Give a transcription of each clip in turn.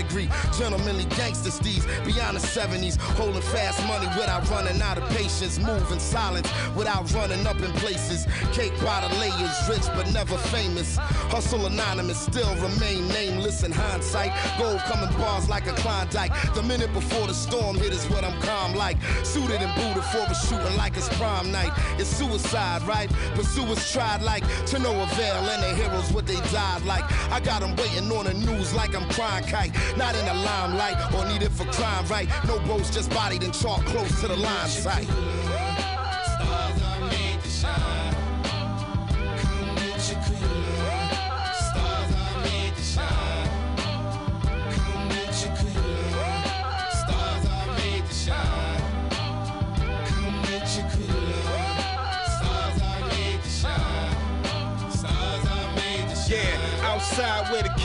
pedigree. Gentlemanly gangsters, these beyond the 70s. Holding fast money without running out of patience. Moving silence without running up in places. Cake by the layers, rich but never famous. Hustle anonymous, still remain nameless in hindsight. Gold coming bars like a Klondike. The minute before the storm hit is what I'm calm like. Suited and booted for a shooting like it's prom night. It's suicide, right? Pursuers tried like to no avail, and the heroes what they died like. I got them waiting on the news like I'm crying kite. Not in the limelight or needed for crime, right? No boats just bodied and chalk close to the line sight. Stars are made to shine.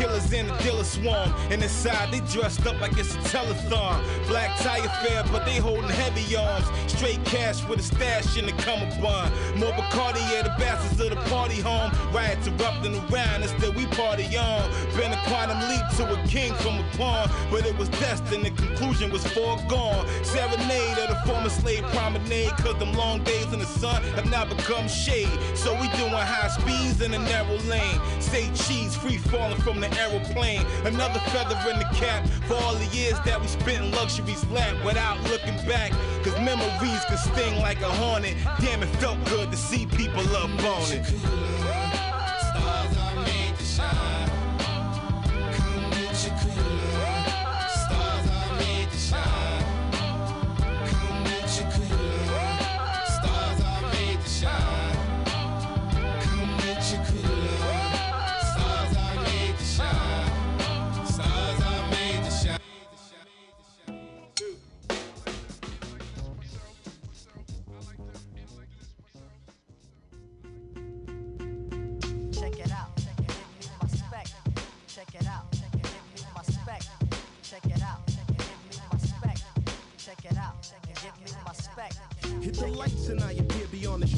Killers and the dealers swarm. And inside they dressed up like it's a telethon. Black tie affair, but they holding heavy arms. Straight cash with a stash in the cummerbund. More Bacardi, yeah, the bastards of the party home. Riots erupting around and still we party on. Been a quantum leap to a king from a pawn. But it was destined, the conclusion was foregone. Serenade of the former slave promenade. Cause them long days in the sun have now become shade. So we doing high speeds in a narrow lane. Say cheese, free falling from the aeroplane. Another feather in the cap for all the years that we spent in luxury's lap without looking back. Cause memories can sting like a hornet. Damn, it felt good to see people up on it. Stars are made to shine.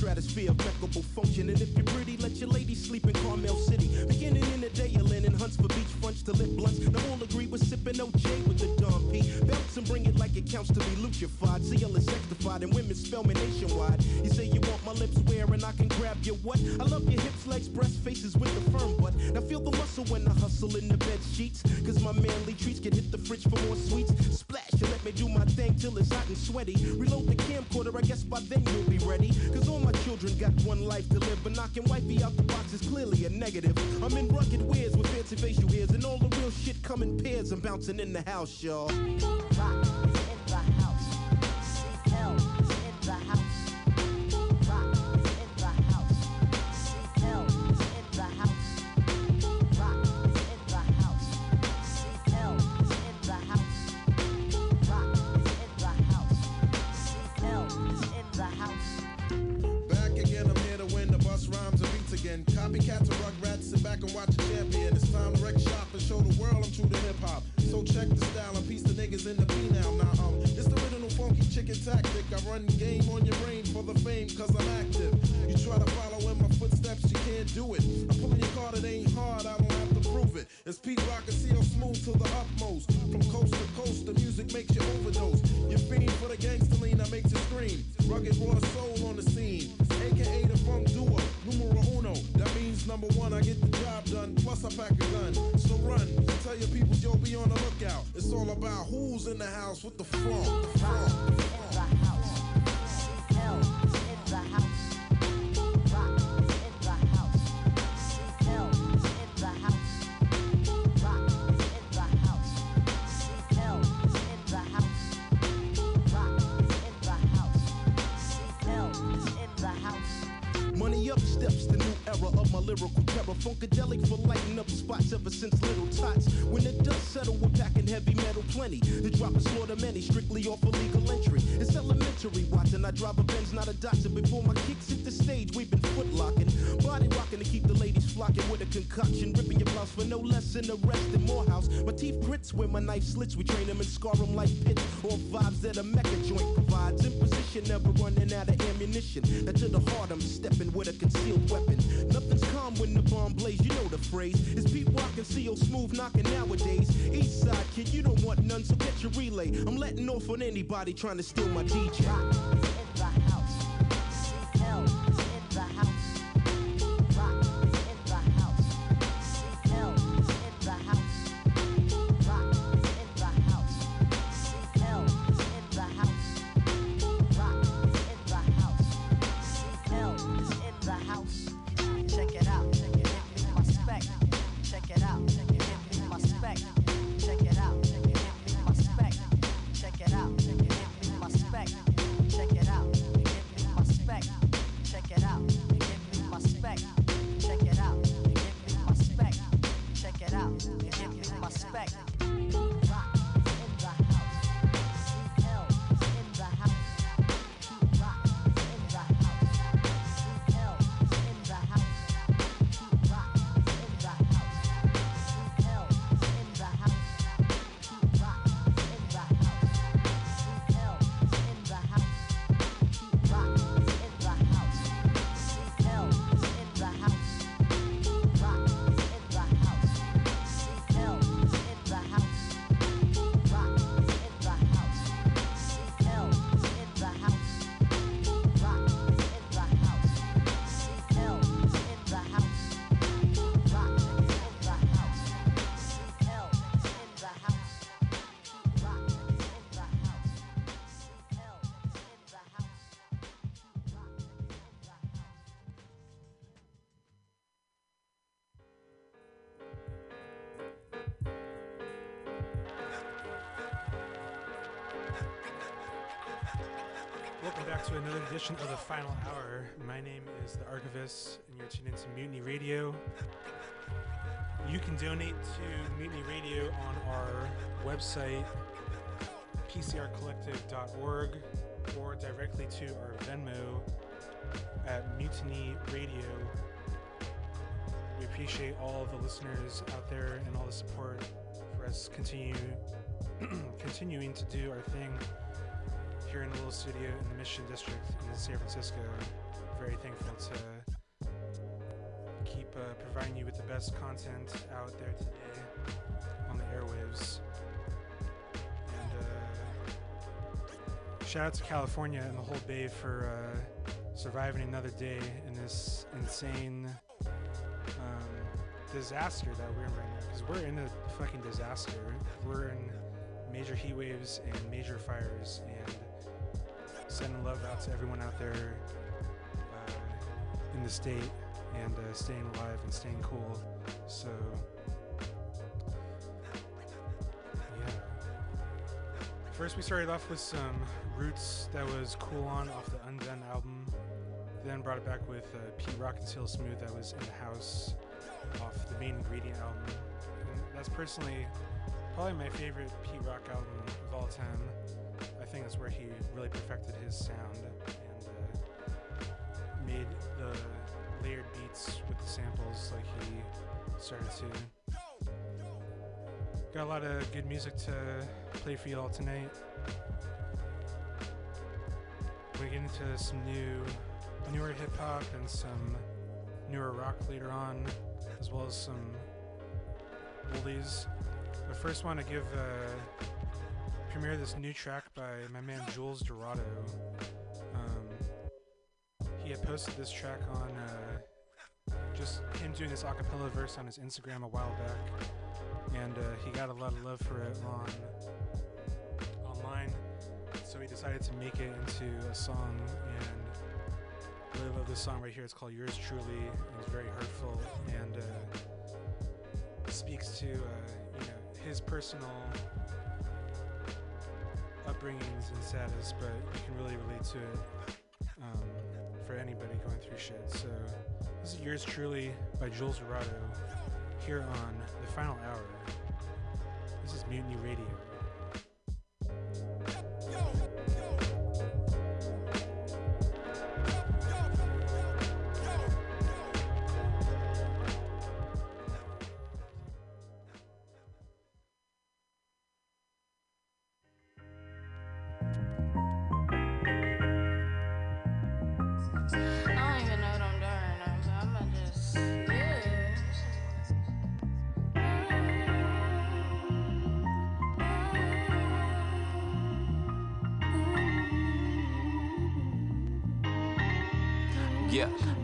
Stratosphere of impeccable function. And if you're pretty, let your lady sleep in Carmel City. Beginning in the day, you're linen hunts for beach fronts to lit blunts. Now all agree we're sipping OJ with the Don P. Belts and bring it like it counts to be lutrified. CL is sexified and women spell me nationwide. You say you want my lips where and I can grab your what? I love your hips, legs, breast, faces with the firm butt. Now feel the muscle when I hustle in the bed sheets. Cause my manly treats can hit the fridge for more sweets. Splash and let me do my thing till it's hot and sweaty. Reload the camcorder, I guess by then you'll be ready. Cause all my children got one life to live. But knocking wifey out the box is clearly a negative. I'm in rugged wears with fancy facial hairs. And all the real shit come in pairs. I'm bouncing in the house, y'all. Rock again. Copycats and rugrats, sit back and watch a champion. It's time to wreck shop and show the world I'm true to hip hop. So check the style and piece the niggas in the P now. Now, um, it's the original funky chicken tactic. I run game on your brain for the fame, cause I'm active. You try to follow in my footsteps, you can't do it. I'm pulling your card, it ain't hard, I don't have to prove it. It's Pete Rock and CL Smooth to the utmost. All about who's in the house with the funk. The funk. Lyrical terror. Funkadelic for lighting up the spots ever since little tots. When the dust settle, we're packing heavy metal plenty. The drop is slaughter many, strictly off illegal entry. It's elementary watching. I drive a Benz, not a Datsun. Before my kicks stage, we've been foot locking. Body rocking to keep the ladies flocking with a concoction. Ripping your blouse for no less than arrest in Morehouse. My teeth grits where my knife slits. We train them and scar them like pits. All vibes that a Mecca joint provides. In position, never running out of ammunition. Now to the heart, I'm stepping with a concealed weapon. Nothing's calm when the bomb blaze, you know the phrase. It's Rock and CL Smooth knocking nowadays. East side kid, you don't want none, so get your relay. I'm letting off on anybody trying to steal my DJ. Archivist, and you're tuned into Mutiny Radio. You can donate to Mutiny Radio on our website, pcrcollective.org, or directly to our Venmo at Mutiny Radio. We appreciate all the listeners out there and all the support for us continue continuing to do our thing here in the little studio in the Mission District in San Francisco. Very thankful to keep uh, providing you with the best content out there today on the airwaves. And uh, shout out to California and the whole Bay for uh, surviving another day in this insane um, disaster that we're in right now. Because we're in a fucking disaster. We're in major heat waves and major fires and sending love out to everyone out there uh, in the state and uh, staying alive and staying cool. So, yeah. First, we started off with some roots that was cool on off the Undun album. Then brought it back with uh, Pete Rock and CL Smooth that was in the house off the main ingredient album. And that's personally probably my favorite Pete Rock album of all time. I think that's where he really perfected his sound and uh, made the with the samples like he started to. Got a lot of good music to play for you all tonight. We get into some new, newer hip hop and some newer rock later on, as well as some oldies. I first want to give uh, premiere this new track by my man Jules Dorado. Um, he had posted this track on uh, just him doing this acapella verse on his Instagram a while back, and uh, he got a lot of love for it on online. So he decided to make it into a song, and really love this song right here. It's called Yours Truly. It's very hurtful and uh, speaks to uh, you know his personal upbringings and status, but you can really relate to it um, for anybody going through shit. So this is yours truly by Jules Dorado here on the final hour. This is Mutiny Radio.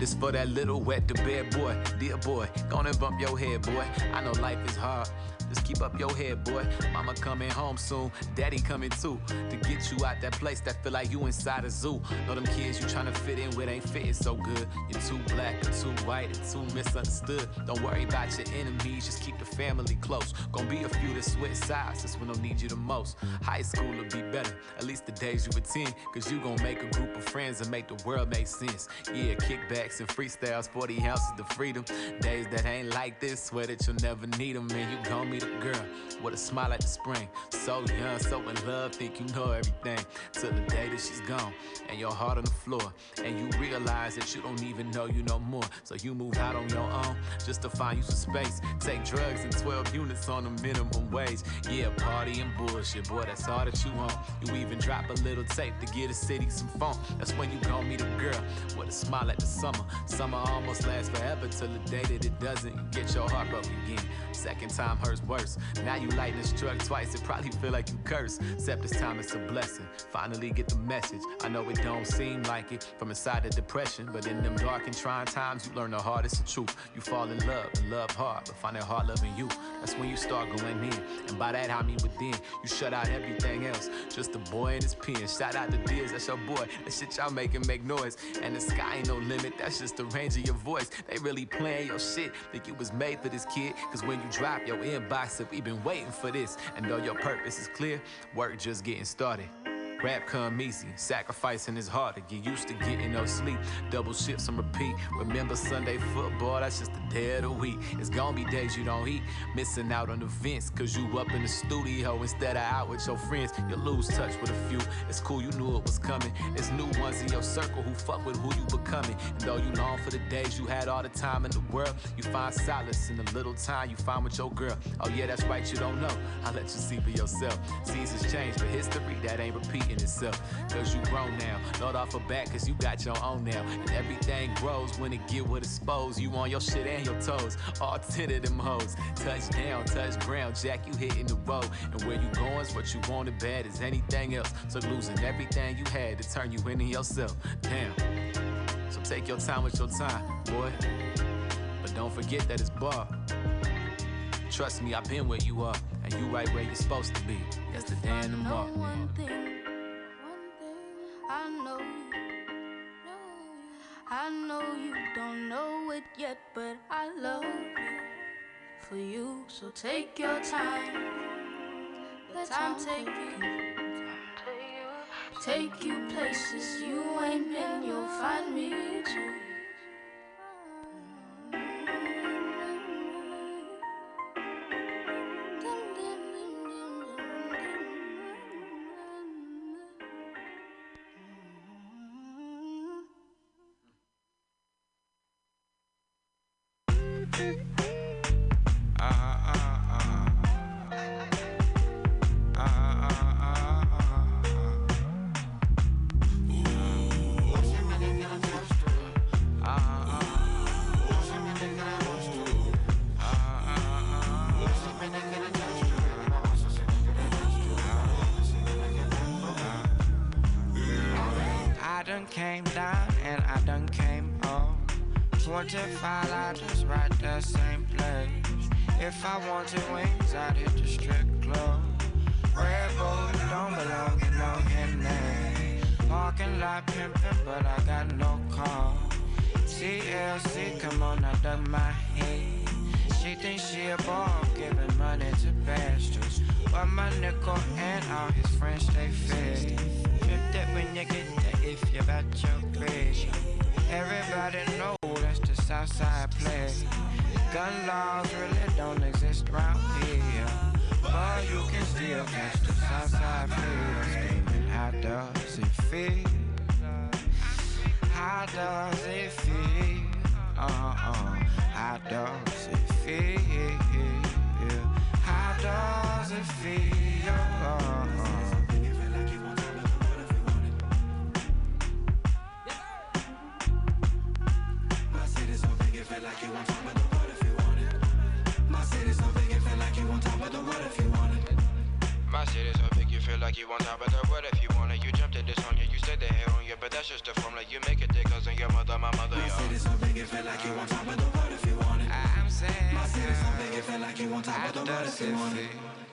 This for that little wet the bed boy. Dear boy, gonna bump your head, boy. I know life is hard. Just keep up your head, boy. Mama coming home soon, daddy coming too. To get you out that place that feel like you inside a zoo. Know them kids you tryna fit in with ain't fitting so good. You're too black or too white or too misunderstood. Don't worry about your enemies, just keep the family close. Gonna be a few that switch sides, that's when they'll need you the most. High school will be better, at least the days you attend. Cause you gon' make a group of friends and make the world make sense. Yeah, kickbacks and freestyles, 40 ounces of freedom. Days that ain't like this, swear that you'll never need them. And you gon' meet girl with a smile like the spring. So young, so in love, think you know everything. Till the day that she's gone, and your heart on the floor. And you realize that you don't even know you no more. So you move out on your own just to find you some space. Take drugs and 12 units on the minimum wage. Yeah, party and bullshit, boy, that's all that you want. You even drop a little tape to get a city some funk. That's when you gon' meet a girl with a smile like the summer. Summer almost lasts forever till the day that it doesn't. Get your heart broke again. Second time hurts worse. Now you lighten this truck twice, it probably feel like you curse. Except this time it's a blessing. Finally get the message. I know it don't seem like it from inside the depression, but in them dark and trying times, you learn the hardest the truth. You fall in love and love hard, but find that hard loving you. That's when you start going in. And by that I mean within. You shut out everything else. Just a boy in his pen. Shout out to Diz, that's your boy. That shit y'all making make noise. And the sky ain't no limit, that's just the range of your voice. They really playing your shit. Think you was made for this kid. Cause when you drop your inbox, said We've been waiting for this. And though your purpose is clear, work just getting started. Rap come easy, sacrificing is hard to get used to getting no sleep. Double shifts and repeat. Remember Sunday football, that's just the day of the week. It's gonna be days you don't eat, missing out on events, cause you up in the studio instead of out with your friends. You lose touch with a few. It's cool, you knew it was coming. It's new ones in your circle who fuck with who you becoming. And though you long for the days you had all the time in the world, you find solace in the little time you find with your girl. Oh yeah, that's right, you don't know. I'll let you see for yourself. Seasons change, but history that ain't repeating itself. Cause you grown now. Not off a back, cause you got your own now. And everything grows when it get what exposed. You on your shit and your toes. All ten of them hoes. Touchdown, touch ground, Jack, you hitting the road. And where you going's what you want wanted bad as anything else. So losing everything you had to turn you into yourself. Damn. So take your time with your time, boy. But don't forget that it's bar. Trust me, I've been where you are, and you right where you're supposed to be. That's the day the mark. I know you. I know you don't know it yet, but I love you for you. So take your time. Let time take you. Take you places you ain't been, you'll find me too. did it, so I you feel like you on top of the world if you wanna. You jumped in this on you, you said the head on you, but that's just the form like you make it dick cousin, your mother, my mother. My yo. city so big it feel like you on top of the world if you want it. I'm saying. My city so big it feel like you on top of the world if you want it.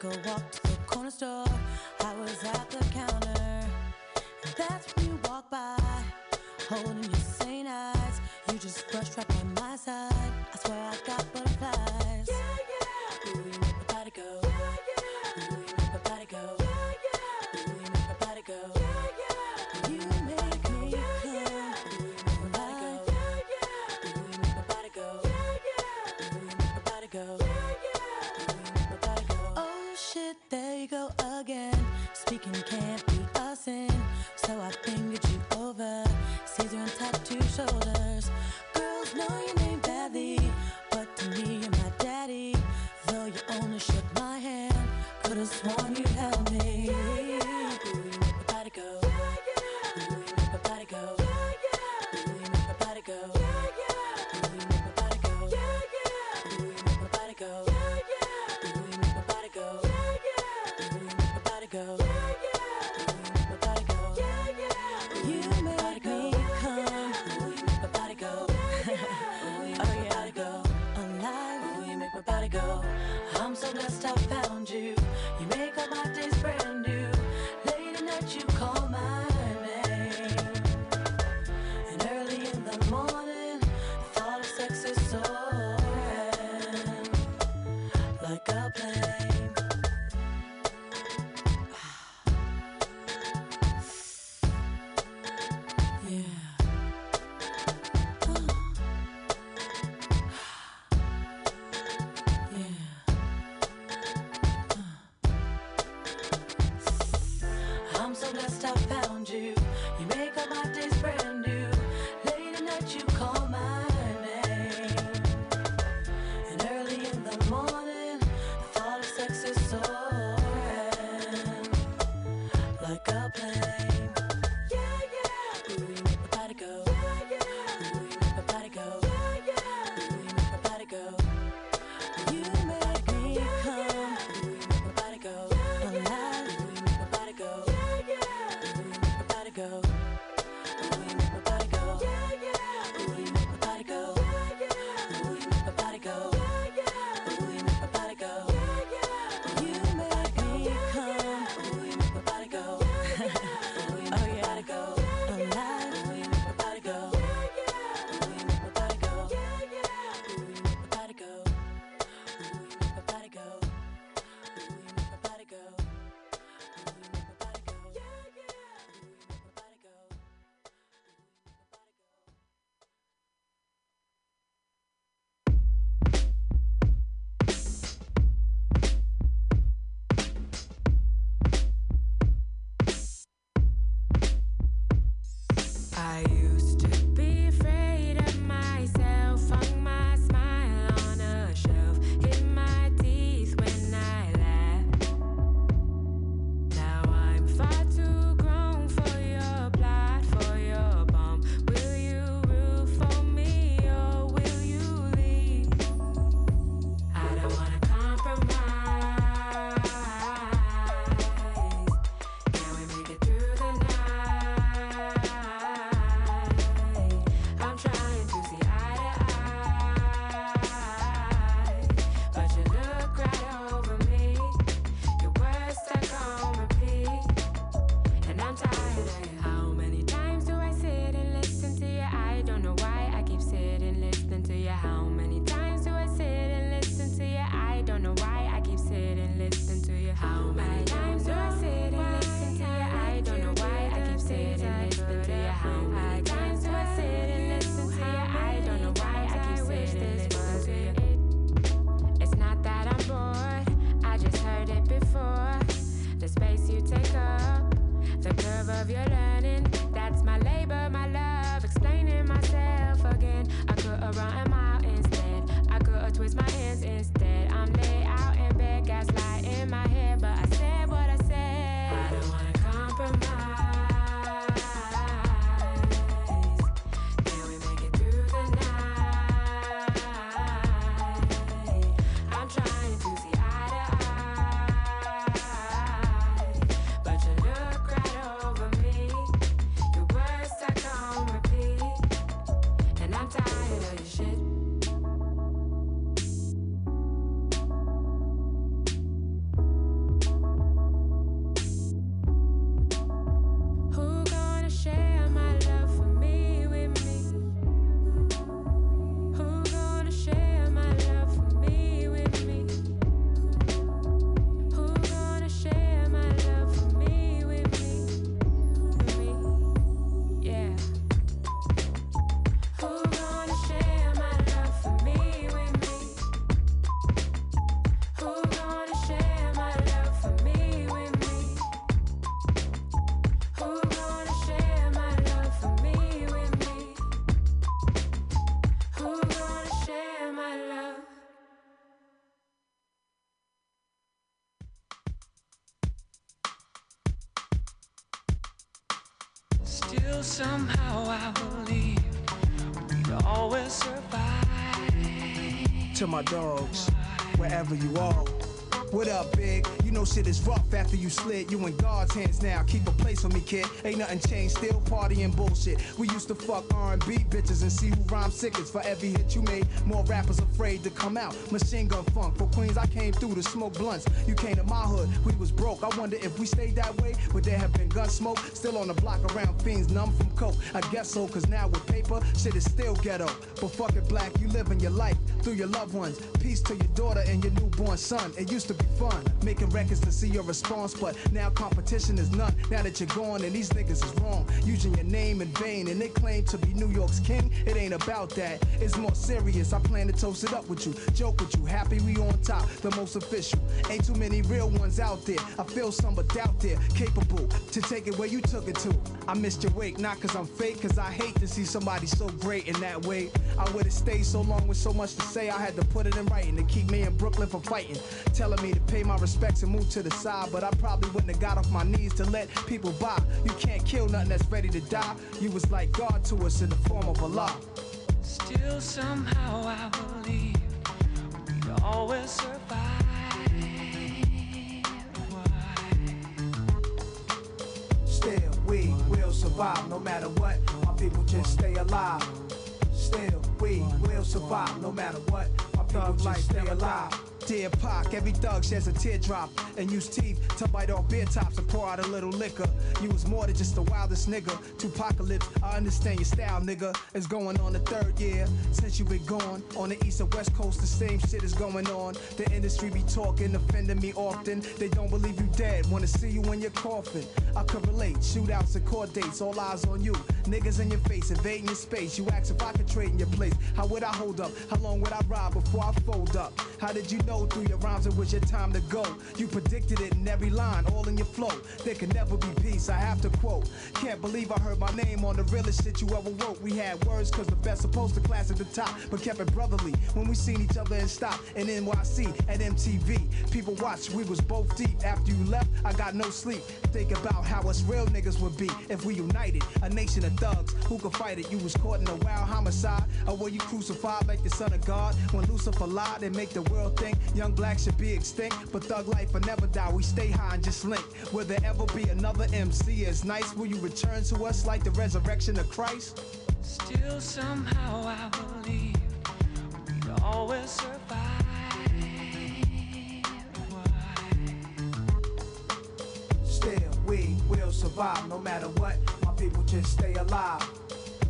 took a walk to the corner store. I was at the counter. And that's when you walk by, holding your to my dogs, wherever you are. What up, big? You know shit is rough after you slid. You in God's hands now. Keep a place for me, kid. Ain't nothing changed. Still partying bullshit. We used to fuck R&B bitches and see who rhyme sickest. For every hit you made, more rappers afraid to come out. Machine gun funk for Queens. I came through to smoke blunts. You came to my hood. We was broke. I wonder if we stayed that way. Would there have been gun smoke? Still on the block around fiends, numb from coke. I guess so, cause now with paper, shit is still ghetto. But fuck it, black. You living your life through your loved ones. Peace to your daughter and your newborn son. It used to be fun making records to see your response, but now competition is none. Now that you're gone and these niggas is wrong, using your name in vain and they claim to be New York's king. It ain't about that. It's more serious. I plan to toast it up with you, joke with you. Happy we on top, the most official. Ain't too many real ones out there. I feel some but doubt there, capable to take it where you took it to. I missed your wake, not cause I'm fake, cause I hate to see somebody so great in that way. I would've stayed so long with so much to say, I had to put it in writing to keep me in Brooklyn from fighting. Telling me to pay my respects and move to the side, but I probably wouldn't have got off my knees to let people buy. You can't kill nothing that's ready to die. You was like God to us in the form of a Allah. Still somehow I believe we'd always survive. Still, we will survive no matter what. My people just stay alive. Still, we will survive no matter what. People just stay alive. Dear Pac, every thug shares a teardrop and use teeth to bite off beer tops and pour out a little liquor. You was more than just the wildest nigga. Tupacalypse, I understand your style, nigga. It's going on the third year since you been gone. On the east and west coast, the same shit is going on. The industry be talking, offending me often. They don't believe you dead, wanna see you in your coffin. I could relate, shootouts and court dates, all eyes on you. Niggas in your face, invading your space. You ask if I could trade in your place. How would I hold up? How long would I ride before I fold up? How did you know through your rhymes it was your time to go? You predicted it in every line, all in your flow. There can never be peace, I have to quote. Can't believe I heard my name on the realest shit you ever wrote. We had words cause the best supposed to class at the top, but kept it brotherly. When we seen each other and stopped in NYC at MTV, people watched, we was both deep. After you left, I got no sleep. Think about how us real niggas would be if we united. A nation of thugs who could fight it. You was caught in a wild homicide, or were you crucified like the son of God? When Lucifer lied and make the world think young black should be extinct, but thug life will never die. We stay high and just link. Will there ever be another MC as nice? Will you return to us like the resurrection of Christ? Still somehow I believe we'd always survive. Still, we will survive no matter what. My people just stay alive.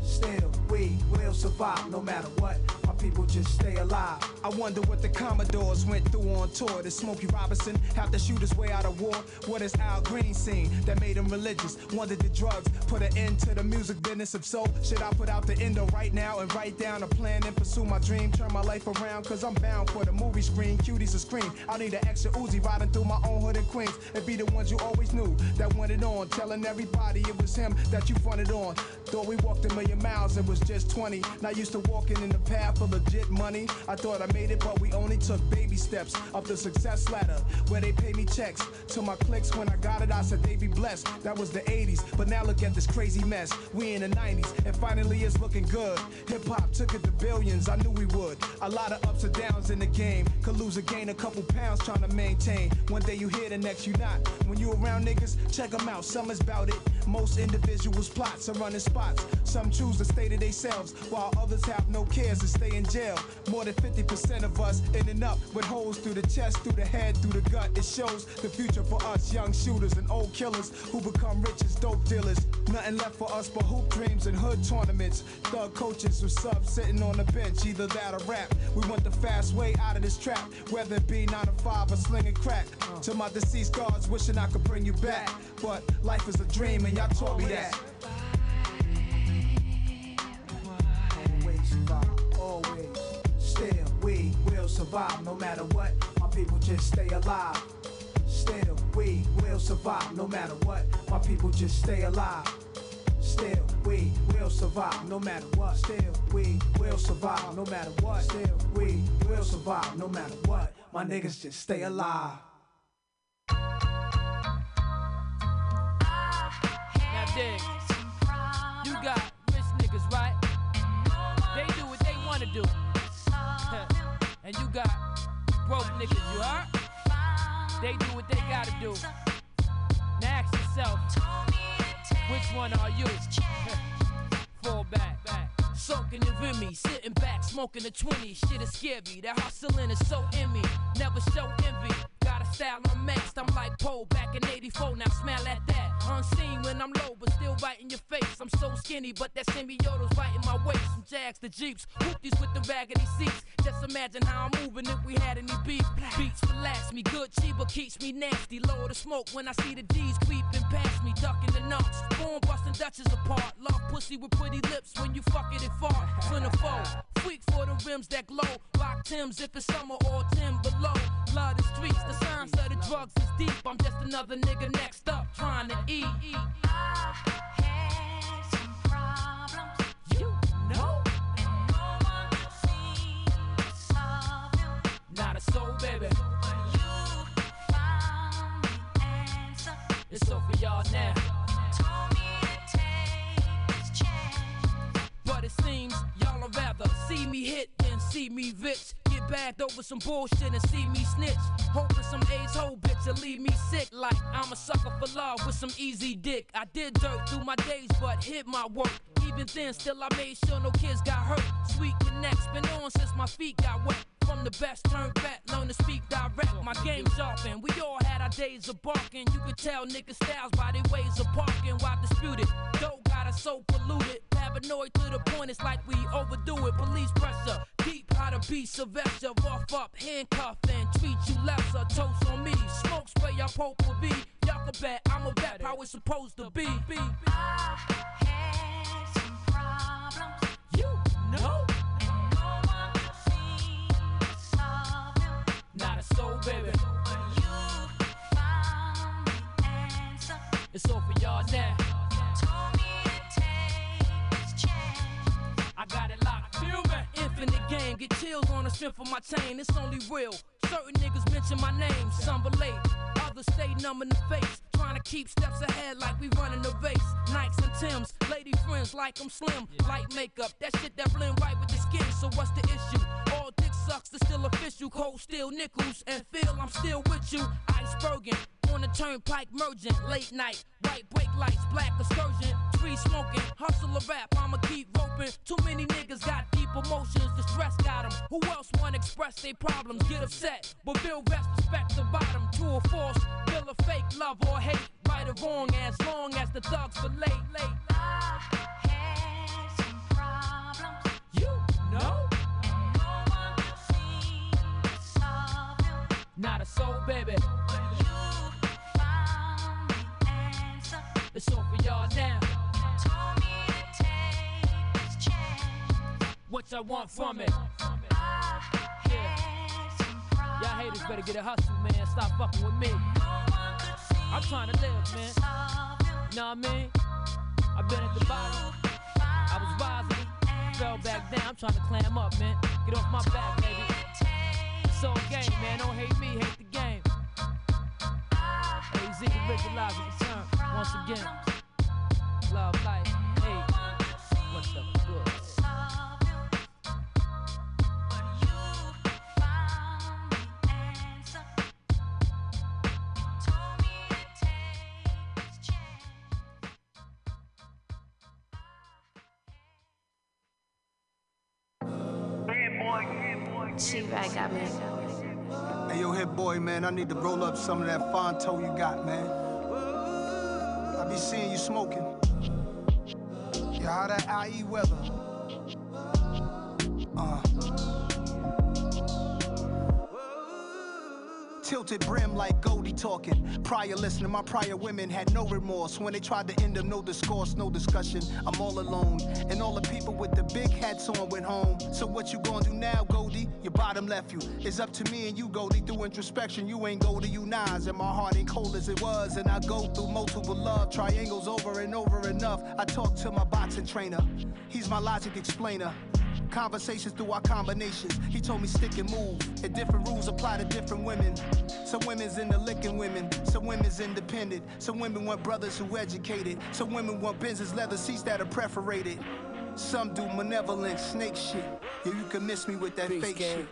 Still, we will survive no matter what. People just stay alive. I wonder what the Commodores went through on tour. Did Smokey Robinson have to shoot his way out of war? What is Al Green seen that made him religious? Wonder did drugs put an end to the music business? If so, should I put out the endo right now and write down a plan and pursue my dream? Turn my life around, cause I'm bound for the movie screen. Cuties a scream. I need an extra Uzi riding through my own hood in Queens. And be the ones you always knew that went it on. Telling everybody it was him that you fronted on. Thought we walked a million miles and was just 20. Not used to walking in the path of legit money. I thought I made it, but we only took baby steps up the success ladder where they pay me checks. To my clicks when I got it, I said they be blessed. That was the 80s, but now look at this crazy mess. We in the 90s, and finally it's looking good. Hip hop took it to billions, I knew we would. A lot of ups and downs in the game. Could lose or gain a couple pounds trying to maintain. One day you here, the next you not. When you around niggas, check them out, some is about it. Most individuals plots are running spots. Some choose to stay to themselves, while others have no cares and stay in jail. More than 50% of us in and up with holes through the chest, through the head, through the gut. It shows the future for us young shooters and old killers who become rich as dope dealers. Nothing left for us but hoop dreams and hood tournaments. Thug coaches with subs sitting on the bench, either that or rap. We want the fast way out of this trap, whether it be 9 to 5 or slinging crack. To my deceased guards, wishing I could bring you back. But life is a dream, and y'all taught me that. Always survive. Still, we will survive no matter what. My people just stay alive. Still, we will survive no matter what. My people just stay alive. Still, we will survive no matter what. Still, we will survive no matter what. Still, we will survive no matter what. My niggas just stay alive. You got rich niggas, right? They do what they wanna do and you got broke niggas, you heard? They do what they gotta do. Now ask yourself, which one are you? Fall back, back. Soaking in Remy, sitting back, smoking a 20. Shit is scary, that hustling is so in me. Never show envy. Got a style unmatched, I'm like Poe back in 84. Now smell at that. Unseen when I'm low, but still right in your face. I'm so skinny, but that semioto's right in my waist. From Jags to Jeeps, whoopties with the raggedy seats. Just imagine how I'm moving if we had any beef. Beats relax me, good Chiba keeps me nasty. Lower the smoke when I see the D's creeping past me, ducking the knocks. Born busting Dutches apart. Love pussy with pretty lips when you fuck it and fart. Or foe, freak for the rims that glow. Rock Tims if it's summer or Tim below. Love the streets, the signs of the drugs is deep. I'm just another nigga next up trying to eat. You see me rich. Get bagged over some bullshit and see me snitch. Hoping some AIDS whole bitch will leave me sick. Like I'm a sucker for love with some easy dick. I did dirt through my days, but hit my work. Even then, still I made sure no kids got hurt. Sweet connects been on since my feet got wet. From the best, turn back, learn to speak direct. My game sharpened. We all had our days of barking. You could tell niggas styles by their ways of parking. Why disputed? Dope got us so polluted. Paranoid to the point it's like we overdo it. Police pressure, deep how to be Sylvester. Rough up, handcuff, and treat you lesser. Toast on me, smoke spray, I poke will be. Y'all can bet I'm a vet, how it's supposed to be. be. Strength of my chain. It's only real. Certain niggas mention my name, some relate. Others stay numb in the face. Trying to keep steps ahead like we running the race. Nikes and Tims, lady friends like I'm slim. Light makeup, that shit that blend right with the skin. So what's the issue? All dick sucks, it's still official. Cold steel nickels and feel I'm still with you. Iceberging on the turnpike merging. Late night, white brake lights, black excursion. Tree smoking, hustle a rap, I'ma keep roping. Too many niggas got deep emotions, the stress got them. Who else wanna express their problems? Get upset, but feel rest, respect the bottom. True or false, feel a fake love or hate. Right or wrong, as long as the thugs relate. Late. Late. You know? No one can see something. Not a soul, baby. It's all for y'all now. What y'all want from it? Yeah. Y'all haters better get a hustle, man. Stop fucking with me. I'm trying to live, man. Know what I mean? I've been at the bottom. I was rising, fell back down. I'm trying to climb up, man. Get off my back, baby. It's all game, man. Don't hate me, hate the game. AZ, the visualize return once again. Love life, hey. What's up, good? She-Rag got me. Hey, yo, hit boy, man, I need to roll up some of that Fonto you got, man. I be seeing you smoking. How that IE weather? Uh. Tilted brim like Goldie talking. Prior listener, my prior women had no remorse. When they tried to end them, no discourse, no discussion. I'm all alone. And all the people with the big hats on went home. So what you gonna do now, Goldie? Your bottom left you. It's up to me and you, Goldie. Through introspection, you ain't Goldie, you Nas. And my heart ain't cold as it was. And I go through multiple love triangles over and over enough. I talk to my boxing trainer. He's my logic explainer. Conversations through our combinations. He told me stick and move. And different rules apply to different women. Some women's into licking women. Some women's independent. Some women want brothers who educated. Some women want Benz's leather seats that are perforated. Some do malevolent snake shit. Yeah, you can miss me with that Peace, fake shit.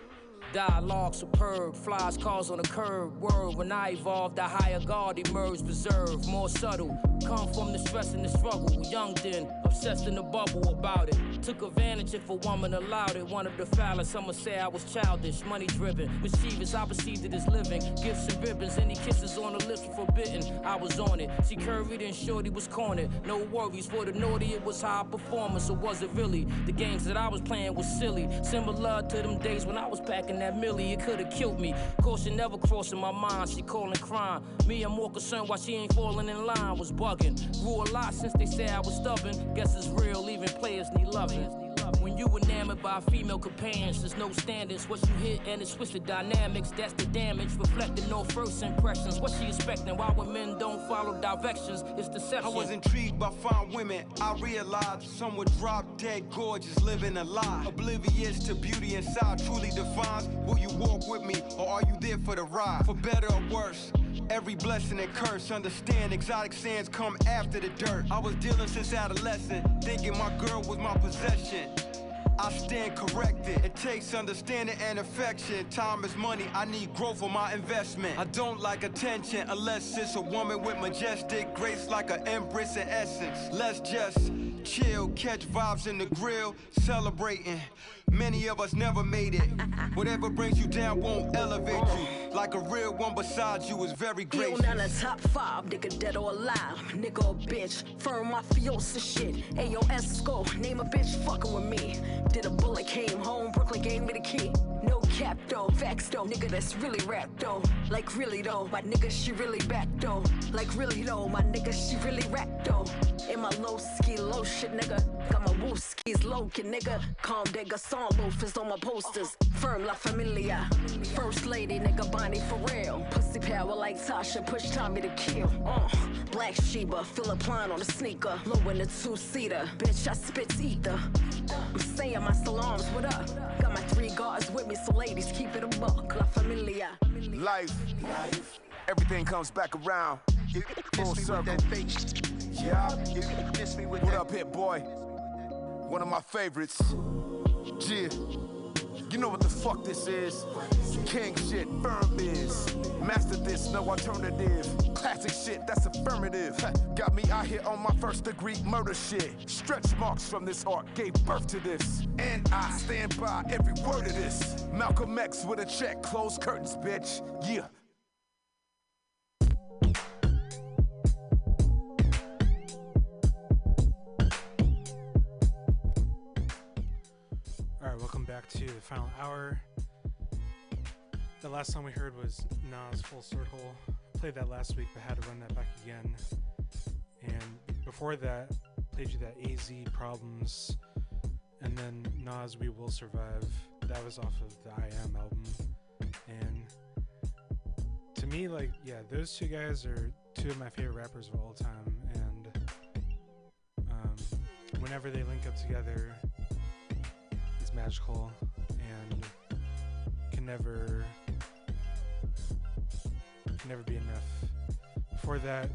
Dialogue superb, flies cars on the curb. Word, when I evolved, a higher guard emerged, reserved, more subtle. Come from the stress and the struggle. Young then, obsessed in the bubble about it. Took advantage if a woman allowed it. Wanted to foul it, some would say I was childish, money driven. Mischievous, I perceived it as living. Gifts and ribbons, any kisses on the lips were forbidden. I was on it. She curried and shorty was cornered. No worries for the naughty, it was high performance, or was it really? The games that I was playing was silly. Similar to them days when I was packing that millie, it could have killed me. Caution never crossing my mind, she calling crime. Me, I'm more concerned why she ain't falling in line, was bugging. Grew a lot since they said I was stubborn. Guess it's real, even players need loving. When you enamored by female companions, there's no standards. What you hit and it's the dynamics, that's the damage. Reflecting no first impressions. What she expecting? Why when men don't follow directions? It's deception. I was intrigued by fine women. I realized some would drop dead gorgeous, living a lie. Oblivious to beauty inside truly defines will you walk with me or are you there for the ride? For better or worse. Every blessing and curse, understand exotic sands come after the dirt. I was dealing since adolescent, thinking my girl was my possession. I stand corrected. It takes understanding and affection. Time is money. I need growth for my investment. I don't like attention unless it's a woman with majestic grace like an empress in essence. Let's just chill, catch vibes in the grill, celebrating. Many of us never made it. Whatever brings you down won't elevate you. Like a real one beside you is very on gracious. down the top five, nigga dead or alive, nigga or bitch, firm mafiosa shit. Ayo Esco, name a bitch fucking with me. Did a bullet, came home, Brooklyn gave me the key. No cap though, facts though, nigga that's really rap though. Like really though, my nigga she really back though. Like really though, my nigga she really rap though. In my low ski low shit, nigga. Got my woo skis low kid, nigga. Calm digger, song loafers on my posters. Firm La Familia. First lady, nigga, Bonnie for real. Pussy power like Tasha, push Tommy to kill. Uh, Black Sheba, Phillip Lim on the sneaker. Low in the two seater. Bitch, I spit ether. I'm saying my salams, what up? Got my three guards with me, so ladies, keep it a buck. La Familia. Life. Life. Everything comes back around. You full circle. Yeah. You miss me with what up, hit boy? One of my favorites. Yeah. You know what the fuck this is? King shit, firm biz. Master this, no alternative. Classic shit, that's affirmative. Got me out here on my first degree murder shit. Stretch marks from this art gave birth to this. And I stand by every word of this. Malcolm X with a check, close curtains, bitch. Yeah. Back to the final hour. The last song we heard was Nas Full Circle. Played that last week, but had to run that back again. And before that, played you that AZ Problems, and then Nas We Will Survive. That was off of the I Am album. And to me, like, yeah, those two guys are two of my favorite rappers of all time. And um, whenever they link up together, it's magical and can never can never be enough. Before that,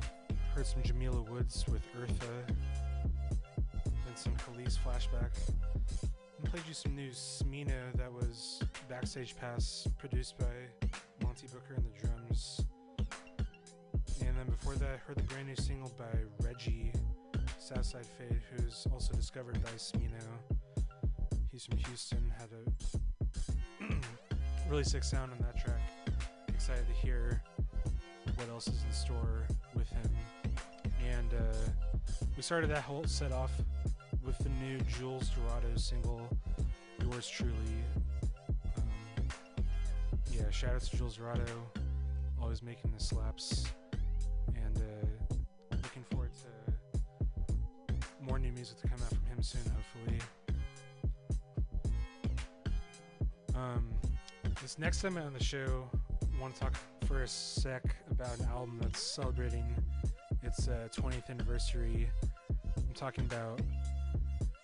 heard some Jamila Woods with Eartha, then some Khalees flashback, and played you some new Smino that was Backstage Pass, produced by Monte Booker and the drums. And then before that, I heard the brand new single by Reggie, Southside Fade, who's also discovered by Smino. He's from Houston, had a really sick sound on that track. Excited to hear what else is in store with him. And uh, we started that whole set off with the new Jules Dorado single, Yours Truly. Um, yeah, shout out to Jules Dorado, always making the slaps. And uh, looking forward to more new music to come out from him soon, hopefully. Um, this next segment on the show, I want to talk for a sec about an album that's celebrating its uh, 20th anniversary. I'm talking about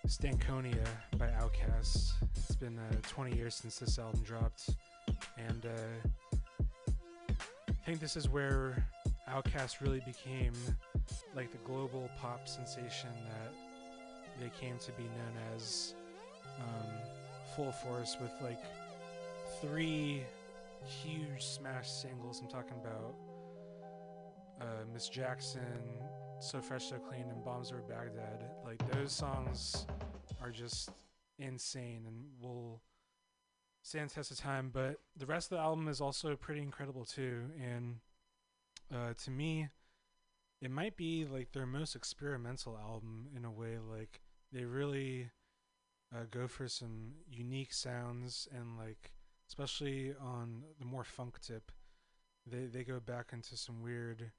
Stankonia by Outkast. It's been uh, 20 years since this album dropped, and uh, I think this is where Outkast really became like the global pop sensation that they came to be known as. Um, full force with like three huge smash singles. I'm talking about uh, Miss Jackson, So Fresh, So Clean, and Bombs Over Baghdad. Like those songs are just insane and will stand the test of time. But the rest of the album is also pretty incredible too. And uh, to me, it might be like their most experimental album in a way. Like they really uh, go for some unique sounds and like especially on the more funk tip they they go back into some weird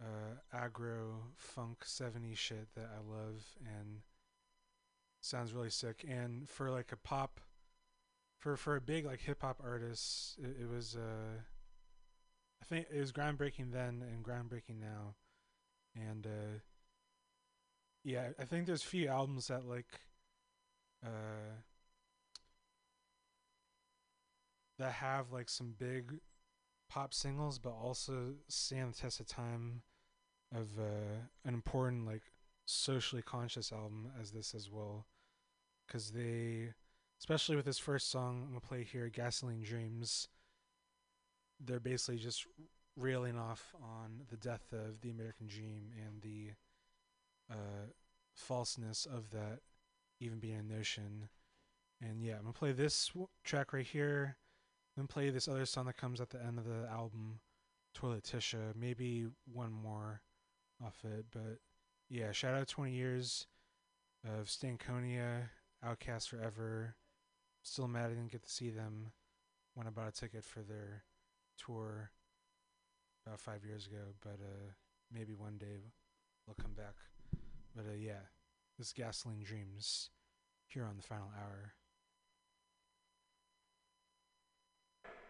uh, aggro funk 70s shit that I love and sounds really sick. And for like a pop for for a big like hip hop artist it, it was uh I think it was groundbreaking then and groundbreaking now. And uh yeah I think there's few albums that like uh that have like some big pop singles but also stand the test of time of uh, an important like socially conscious album as this as well. Because they especially with this first song i'm gonna play here gasoline dreams they're basically just railing off on the death of the american dream and the uh, falseness of that even being a notion. And yeah i'm gonna play this w- track right here then play this other song that comes at the end of the album, Toilet Tisha. Maybe one more off it, but yeah. Shout out 20 years of Stankonia, Outkast Forever. Still mad I didn't get to see them when I bought a ticket for their tour about five years ago, but uh, maybe one day they'll come back. But uh, yeah, this Gasoline Dreams here on the final hour.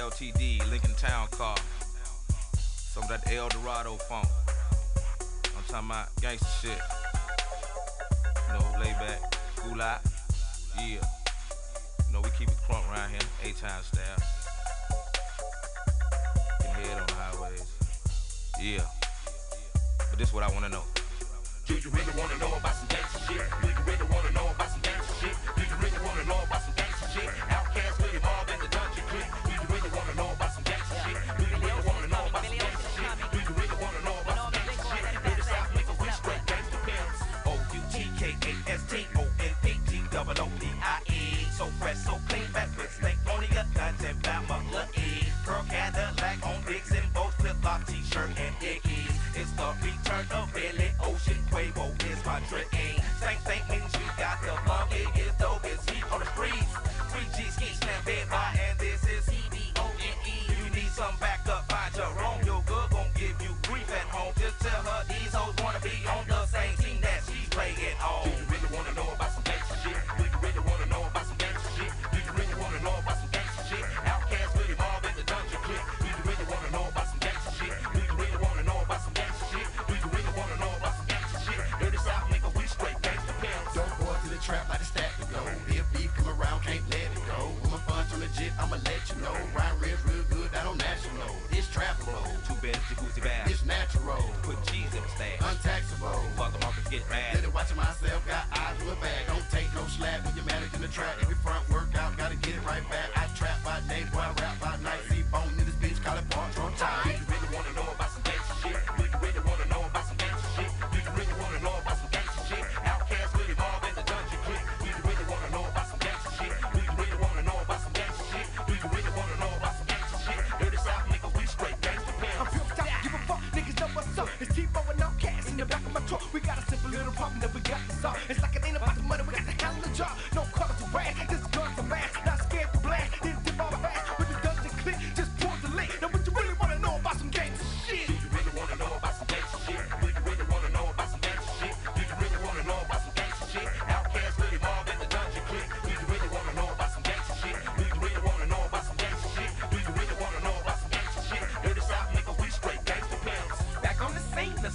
LTD, Lincoln Town Car. Some of that El Dorado funk. I'm talking about gangster shit.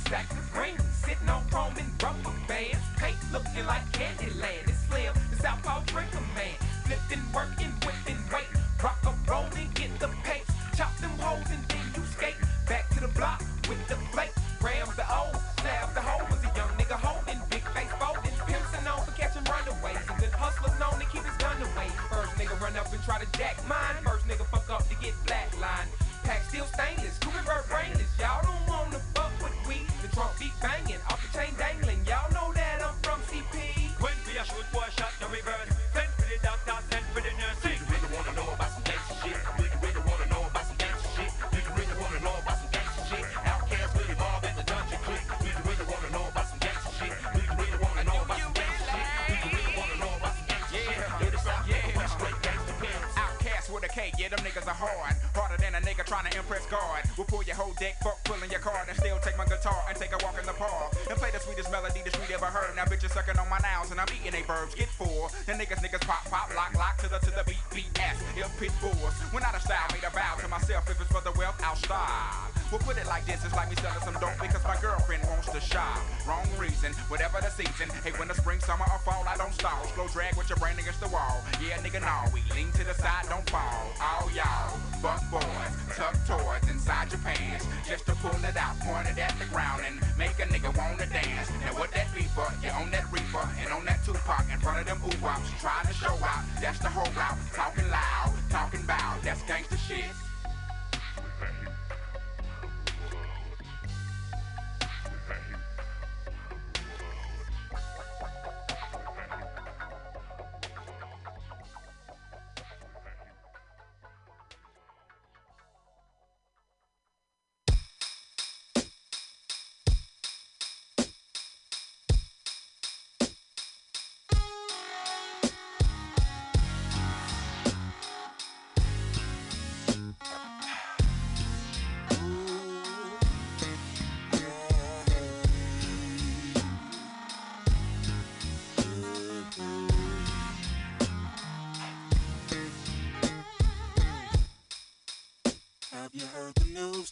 stacks of green, sitting on Roman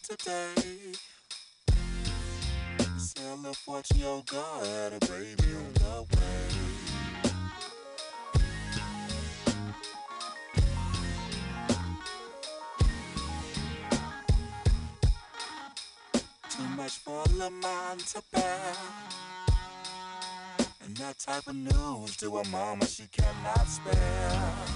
say I left watching your girl had a baby on the way. Too much for a man to bear. And that type of news to a mama she cannot spare.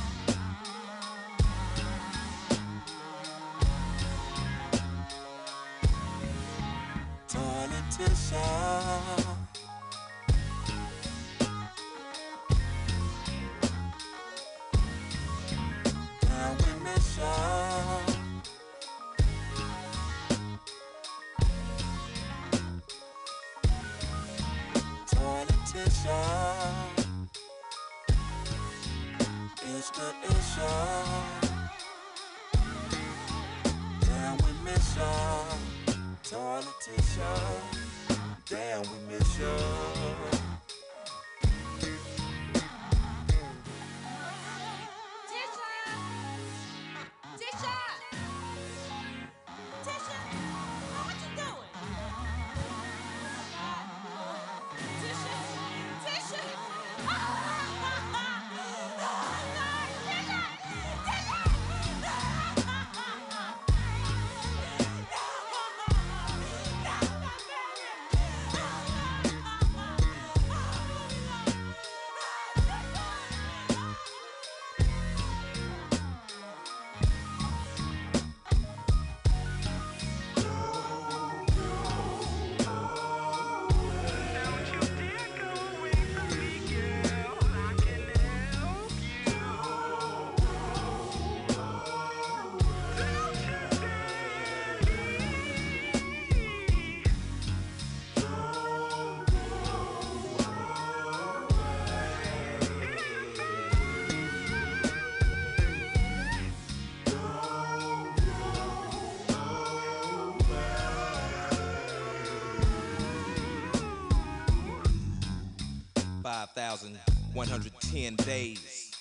1,110 days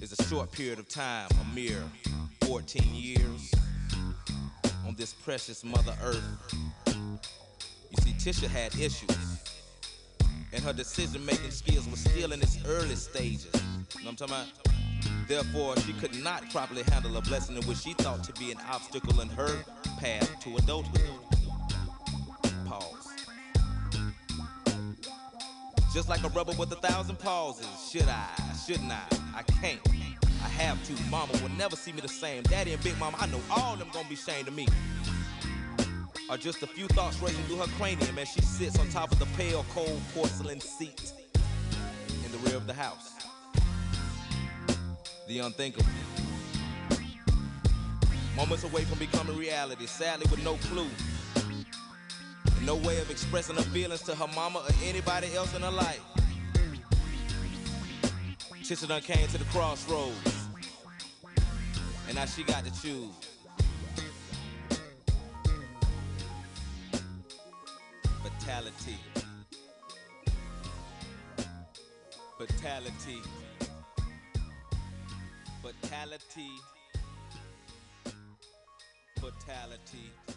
is a short period of time, a mere 14 years on this precious Mother Earth. You see, Tisha had issues, and her decision making skills were still in its early stages. You know what I'm talking about? Therefore, she could not properly handle a blessing in which she thought to be an obstacle in her path to adulthood. Just like a rubber with a thousand pauses. Should I? Shouldn't I? I can't. I have to. Mama will never see me the same. Daddy and Big Mama, I know all them gonna be ashamed of me. Are just a few thoughts racing through her cranium as she sits on top of the pale, cold porcelain seat in the rear of the house. The unthinkable. Moments away from becoming reality, sadly with no clue. No way of expressing her feelings to her mama or anybody else in her life. Tisha done came to the crossroads. And now she got to choose. Fatality. Fatality. Fatality. Fatality.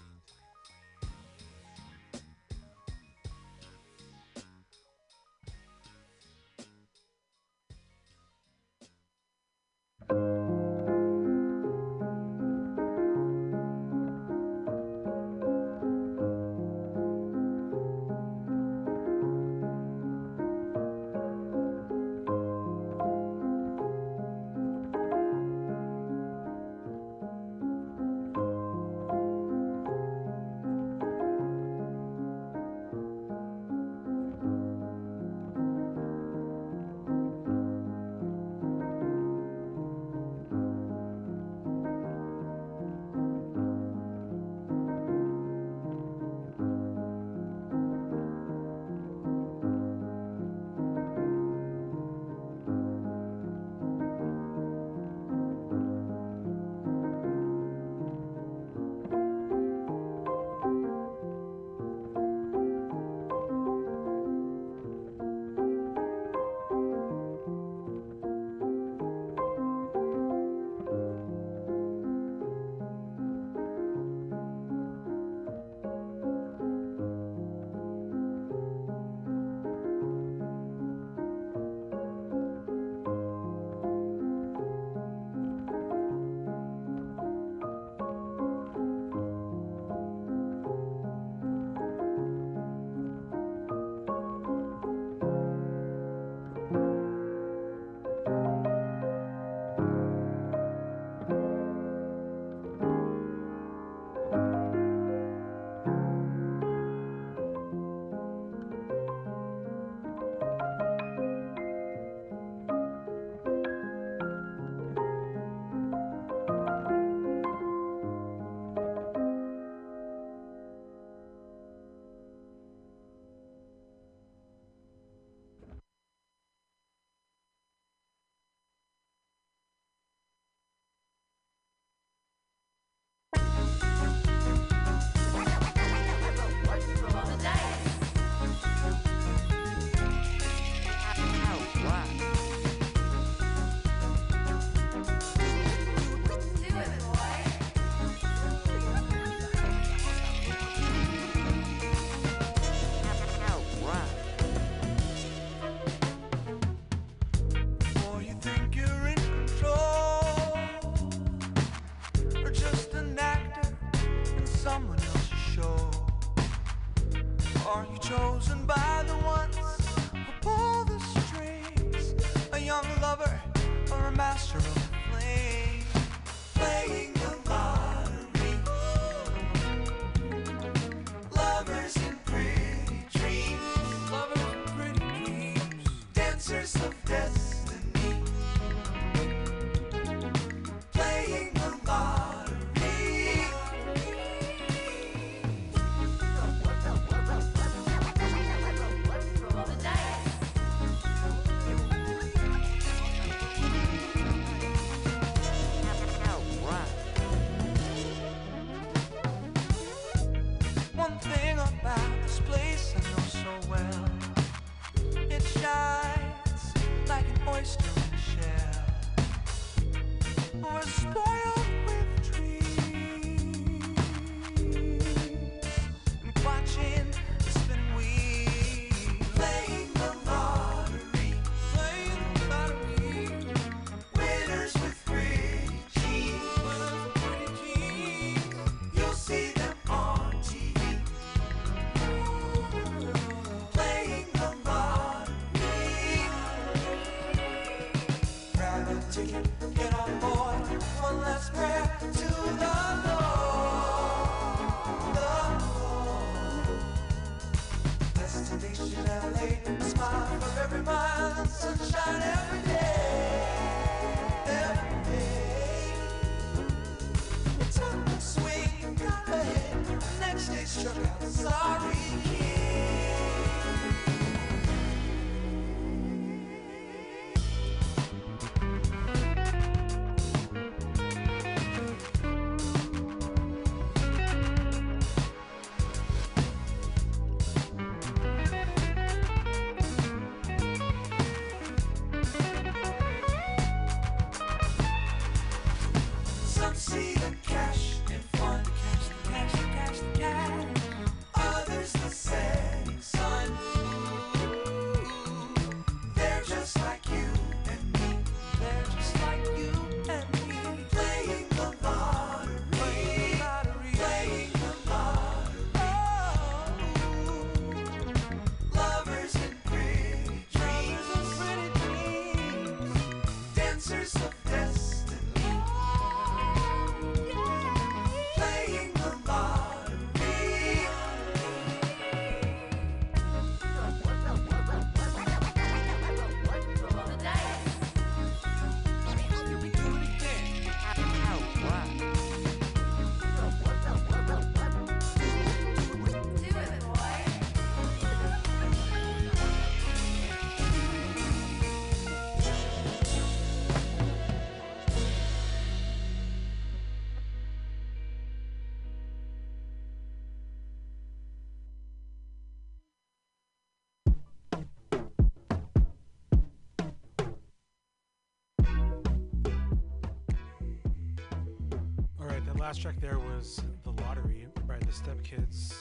last track there was "The Lottery" by the Stepkids,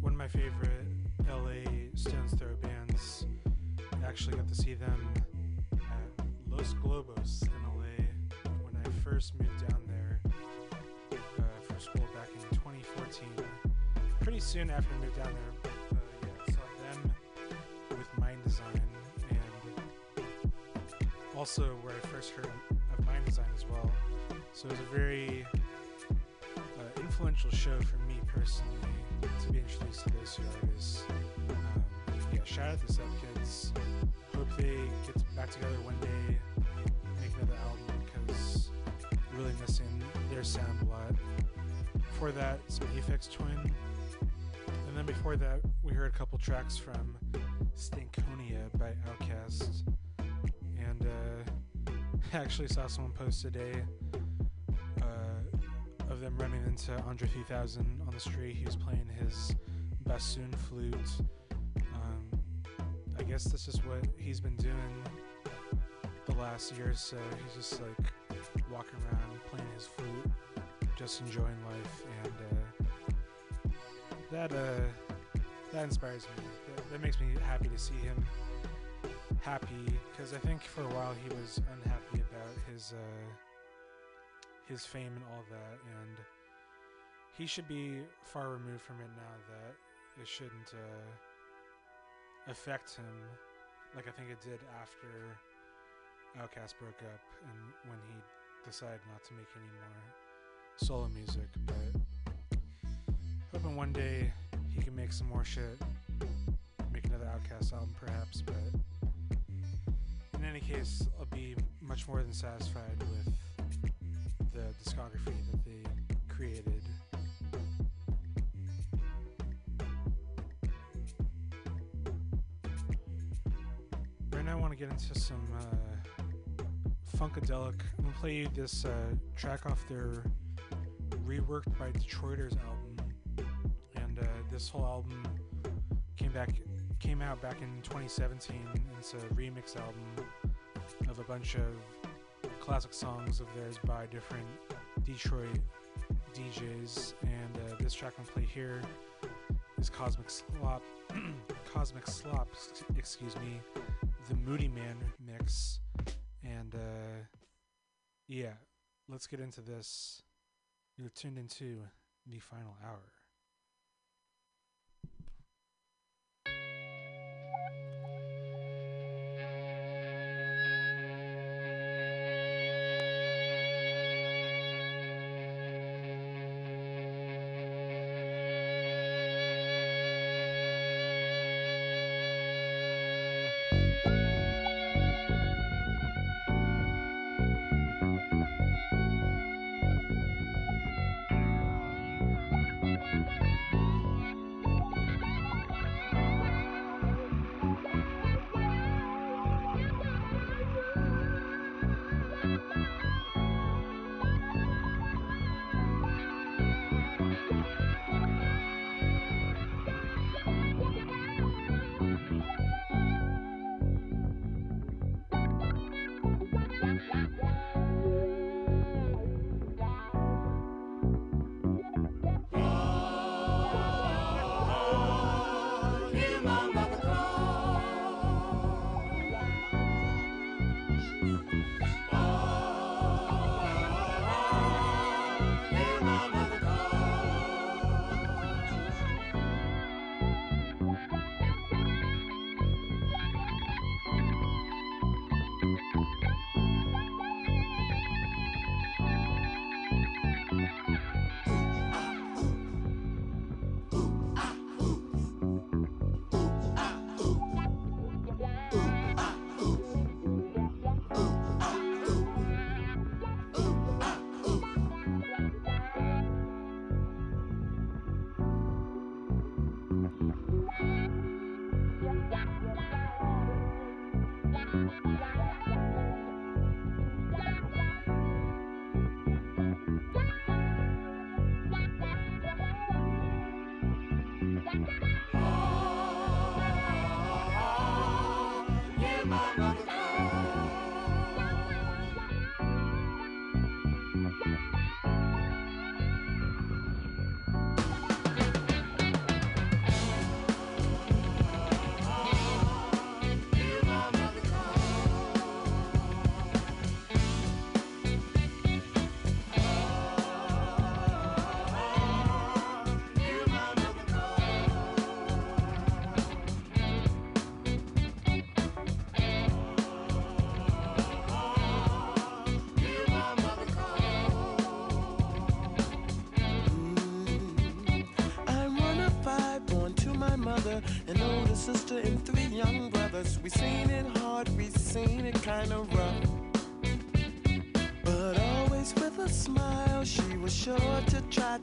one of my favorite LA Stones Throw bands. I actually got to see them at Los Globos in LA when I first moved down there uh, for school back in 2014. Pretty soon after Aphex Twin. And then before that, we heard a couple tracks from Stankonia by Outkast. And uh, I actually saw someone post today uh, of them running into Andre 3000 on the street. He was playing his bassoon flute. Um, I guess this is what he's been doing the last year or so. He's just like walking around playing his flute, just enjoying life, that uh, that inspires me. That, that makes me happy to see him happy because I think for a while he was unhappy about his uh, his fame and all that, and he should be far removed from it now that it shouldn't uh, affect him like I think it did after Outkast broke up and when he decided not to make any more solo music. But hoping one day he can make some more shit, make another Outkast album perhaps. But in any case, I'll be much more than satisfied with the discography that they created. Right now, I want to get into some uh, funkadelic. I'm gonna play you this uh, track off their reworked by Detroiters album, this whole album came back came out back in 2017. It's a remix album of a bunch of classic songs of theirs by different Detroit DJs, and uh, this track I'm play here is Cosmic Slop, Cosmic Slop, excuse me, the Moodymann mix, and uh, yeah, let's get into this. You're tuned into the final hour.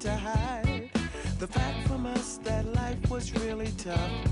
To hide the fact from us that life was really tough.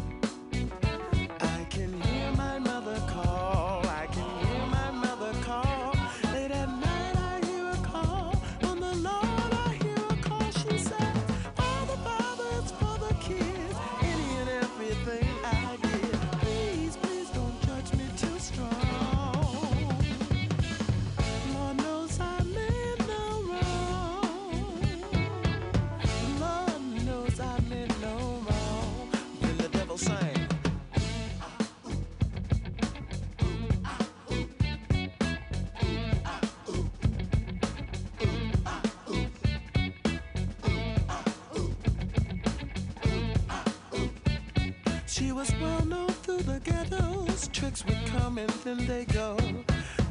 come and then they go.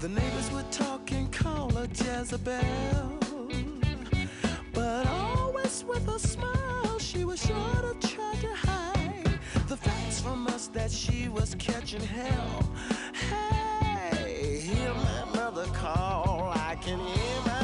The neighbors would talk and call her Jezebel. But always with a smile, she was sure to try to hide the facts from us that she was catching hell. Hey, hear my mother call, I can hear my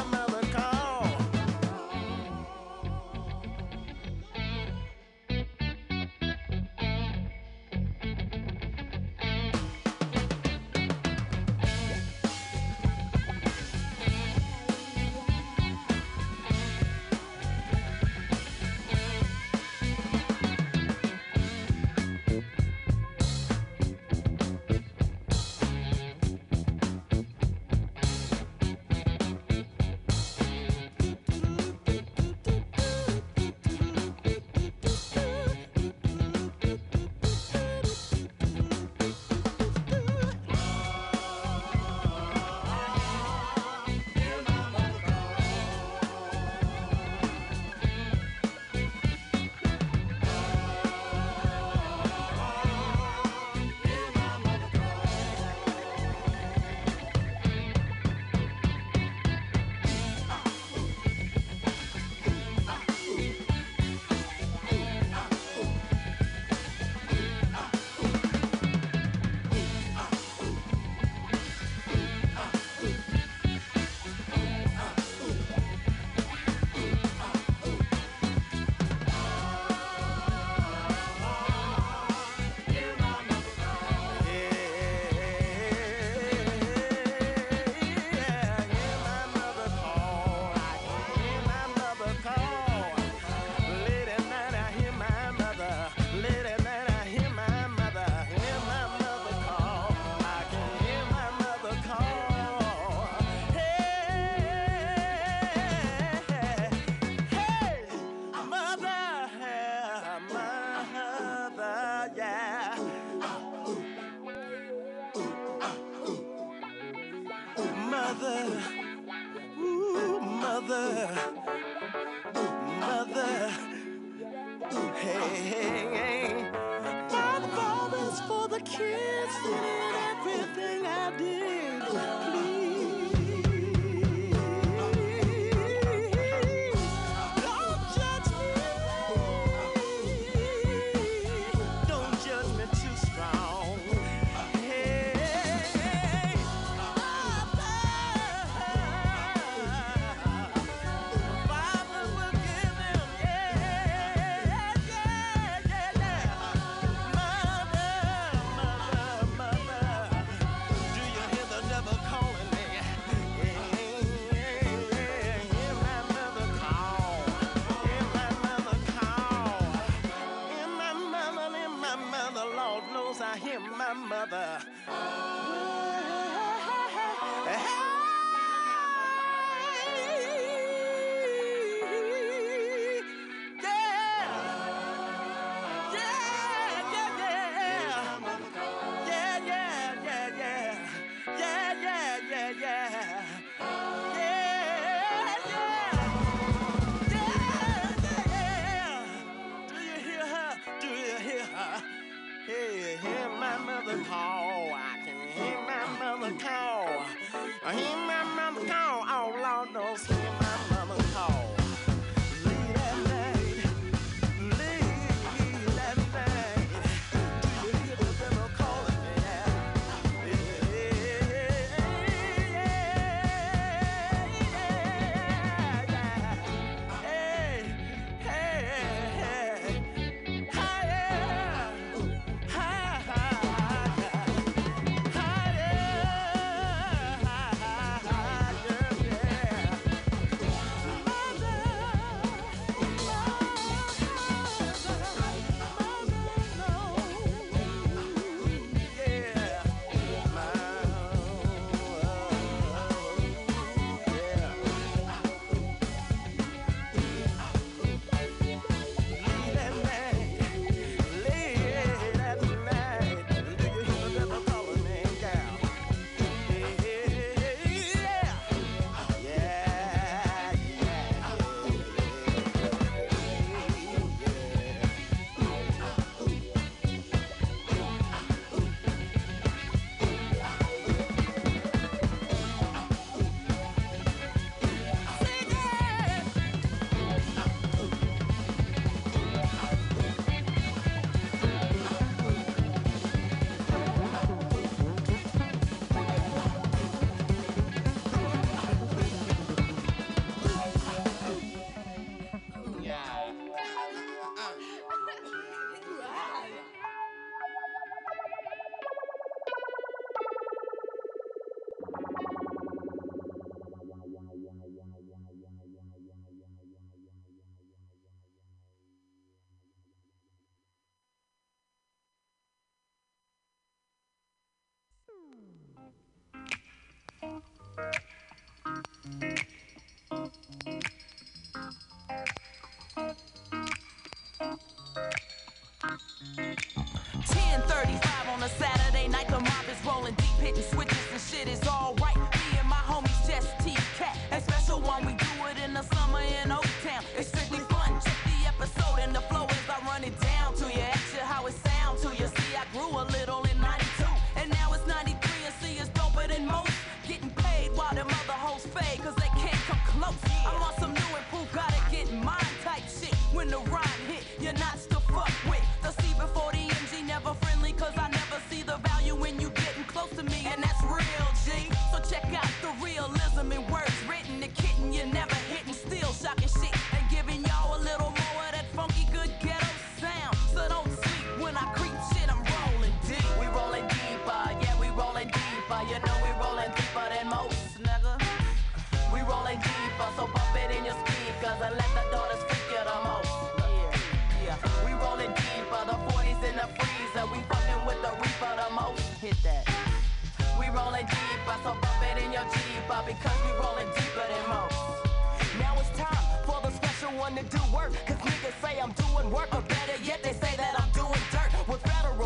mob is rolling deep, hitting switches.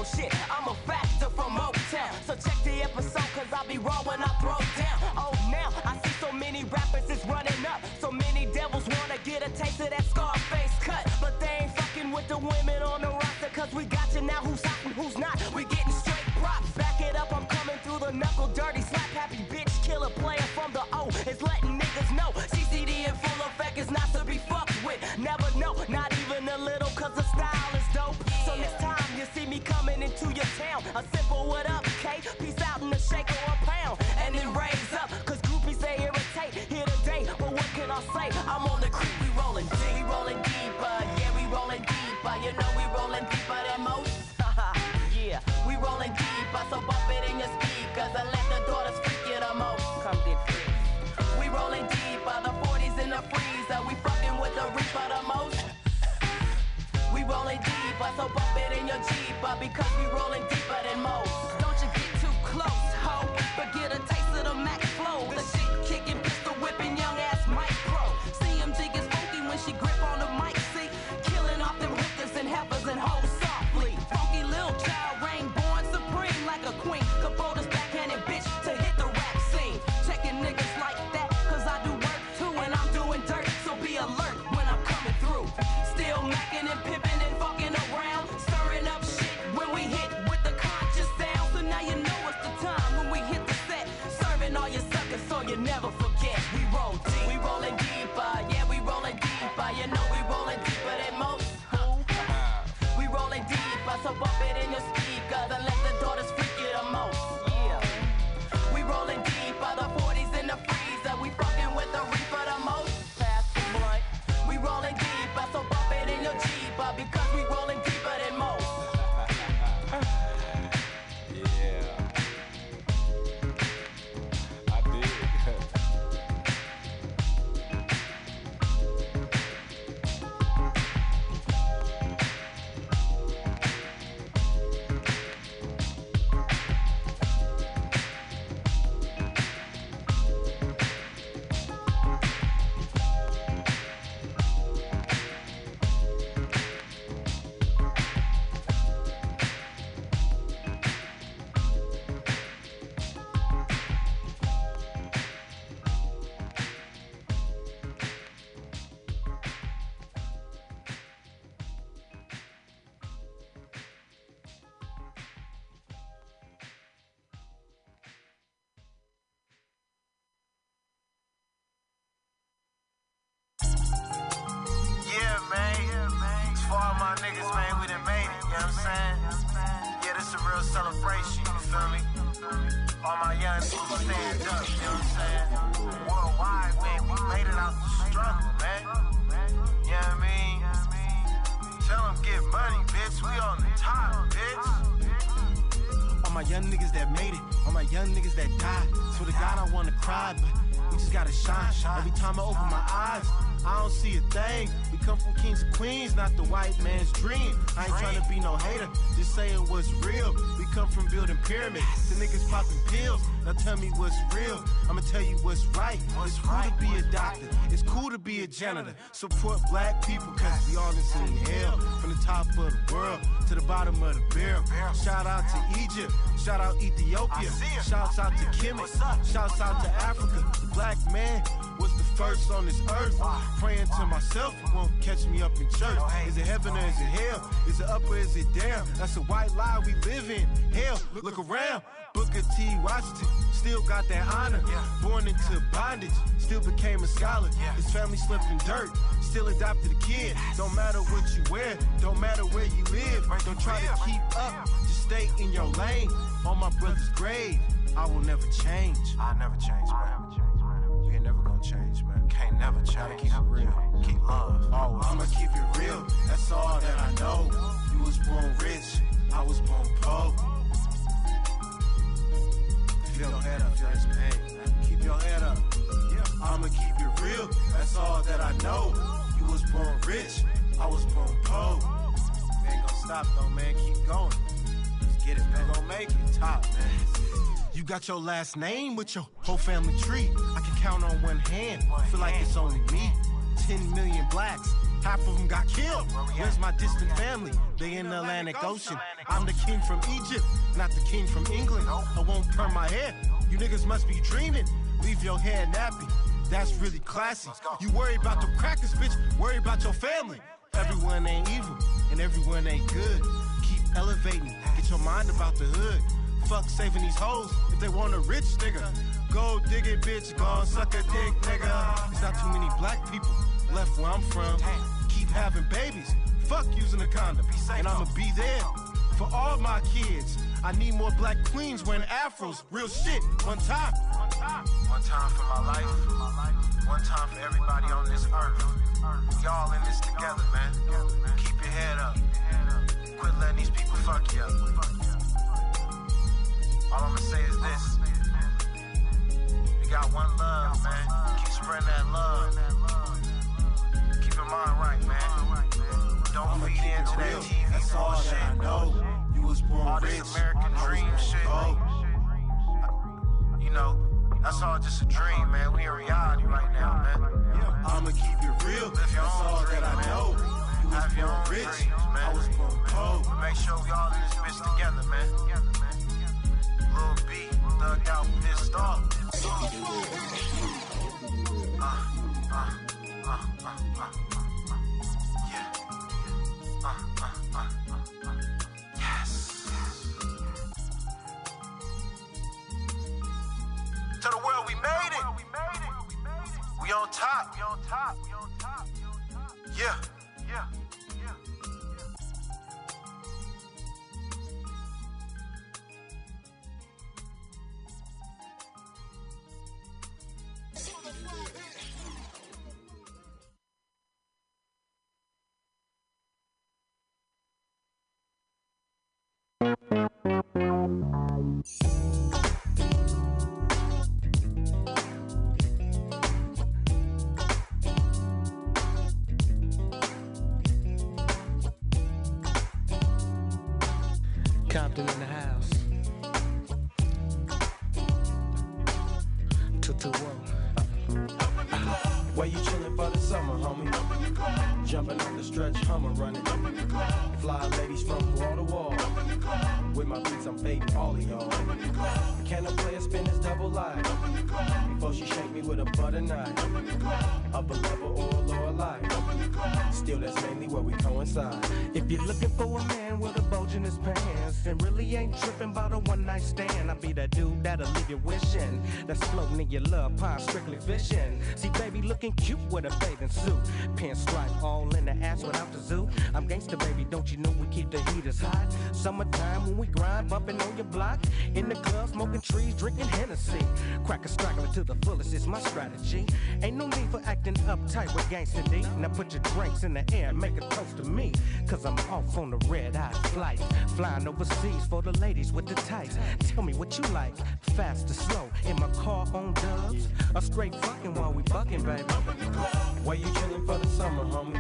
shit. I'm a factor from Motown. So check the episode, cause I'll be raw when I throw To your town. A simple what because we rolling deeper than most. Support black people, cause we all in sitting hell. From the top of the world to the bottom of the barrel. Shout out to Egypt, shout out Ethiopia, shouts out to Kemet, shouts out to Africa. The black man was the first on this earth. Praying to myself, you won't catch me up in church. Is it heaven or is it hell? Is it up or is it down? That's a white lie we live in. Hell, look around. Booker T. Washington still got that honor. Born into bondage, still became a scholar. His family slept in dirt, still adopted a kid. Don't matter what you wear, don't matter where you live. Right Don't try to keep up, just stay in your lane. On my brother's grave, I will never change. I never change, man. You ain't never gonna change, man. Can't never change. Keep it real. Keep love. Always. I'ma keep it real, that's all that I know. You was born rich, I was born poor. Your head up, feel this pain. Keep your head up. I'ma keep it real, that's all that I know. You was born rich, I was born poor. We ain't gonna stop though, man. Keep going. Let's get it, man. Gonna make it top, man. You got your last name with your whole family tree. I can count on one hand. Feel like it's only me. 10 million blacks. Half of them got killed. Where's my distant family? They in the Atlantic Ocean. I'm the king from Egypt, not the king from England. I won't perm my hair. You niggas must be dreaming. Leave your hair nappy. That's really classy. You worry about the crackers, bitch. Worry about your family. Everyone ain't evil, and everyone ain't good. Keep elevating. Get your mind about the hood. Fuck saving these hoes if they want a rich nigga. Go dig it, bitch. Go suck a dick, nigga. There's not too many black people left where I'm from. Keep having babies. Fuck using a condom. And I'ma be there for all my kids. I need more black queens wearing afros. Real shit. One time. One time for my life. One time for everybody on this earth. We all in this together, man. Keep your head up. Quit letting these people fuck you up. All I'ma say is this. We got one love, man. Keep spreading that love. Your mind right, man. Don't feed into that TV That's all bullshit. that I know. You was born All rich. this American I was dream born shit. You know, that's all just a dream, man. We in reality right now, man. I'ma keep it real. Live your That's own all dream, that I man. know. You was Have your born own rich. dreams, man. I was born. But make sure we all in this bitch together, man. Lil B, thugged out, pissed off. Uh, uh, uh, uh, uh, we on top. We on top. We on top. Yeah. My beats, I'm fading all of y'all. Can a player spin his double line? Before she shake me with a butter knife. Upper level or lower life. Still, that's mainly where we coincide. If you're looking for a man with a bulge in his pants and really ain't tripping about a one night stand, I'll be that dude that'll leave you wishing. That's floating in your love pond, strictly fishing. See, baby, looking cute with a bathing suit. pants Pinstripe all in the ass without the zoo. I'm gangsta, baby, don't you know we keep the heaters hot? Summertime when we grind, bumping on your block. In the club, smoking trees, drinking Hennessy. Crack a straggler to the fullest is my strategy. Ain't no need for acting uptight with gangsta D. Now put your drinks in the air make a toast to me. Cause I'm off on the red eye flight. Flying overseas for the ladies with the tights. Tell me what you like, fast or slow. In my car on dubs. Or straight fucking while we bucking, baby. Where you chillin' for the summer, homie?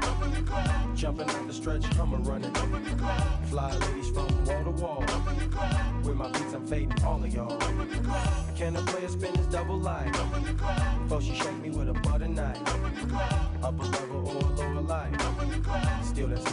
Jumping out the stretch, Hummer running. Fly ladies from wall to wall. With my beats, I'm fading all of y'all. Can a player spin his double life? Before she shake me with a butter knife. Upper level or lower life. Still, that's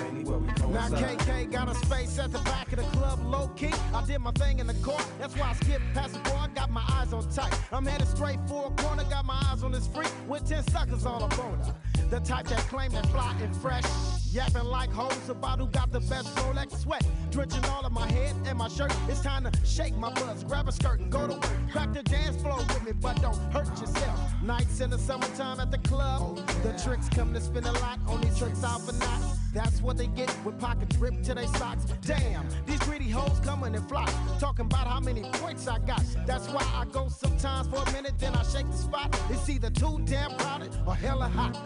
Now. KK got a space at the back of the club, low key. I did my thing in the court, that's why I skipped past the bar. I got my eyes on tight. I'm headed straight for a corner, got my eyes on this freak with 10 suckers on a boner. The type that claim they fly and fresh. Yapping like hoes about who got the best Rolex sweat. Drenching all of my head and my shirt. It's time to shake my buzz, grab a skirt and go to work. Back to dance floor with me, but don't hurt yourself. Nights in the summertime at the club. The tricks come to spend a lot on these tricks out for knots. That's what they get with pockets ripped to their socks. Damn, these greedy hoes coming in flocks. Talking about how many points I got. That's why I go sometimes for a minute, then I shake the spot. It's either too damn crowded or hella hot.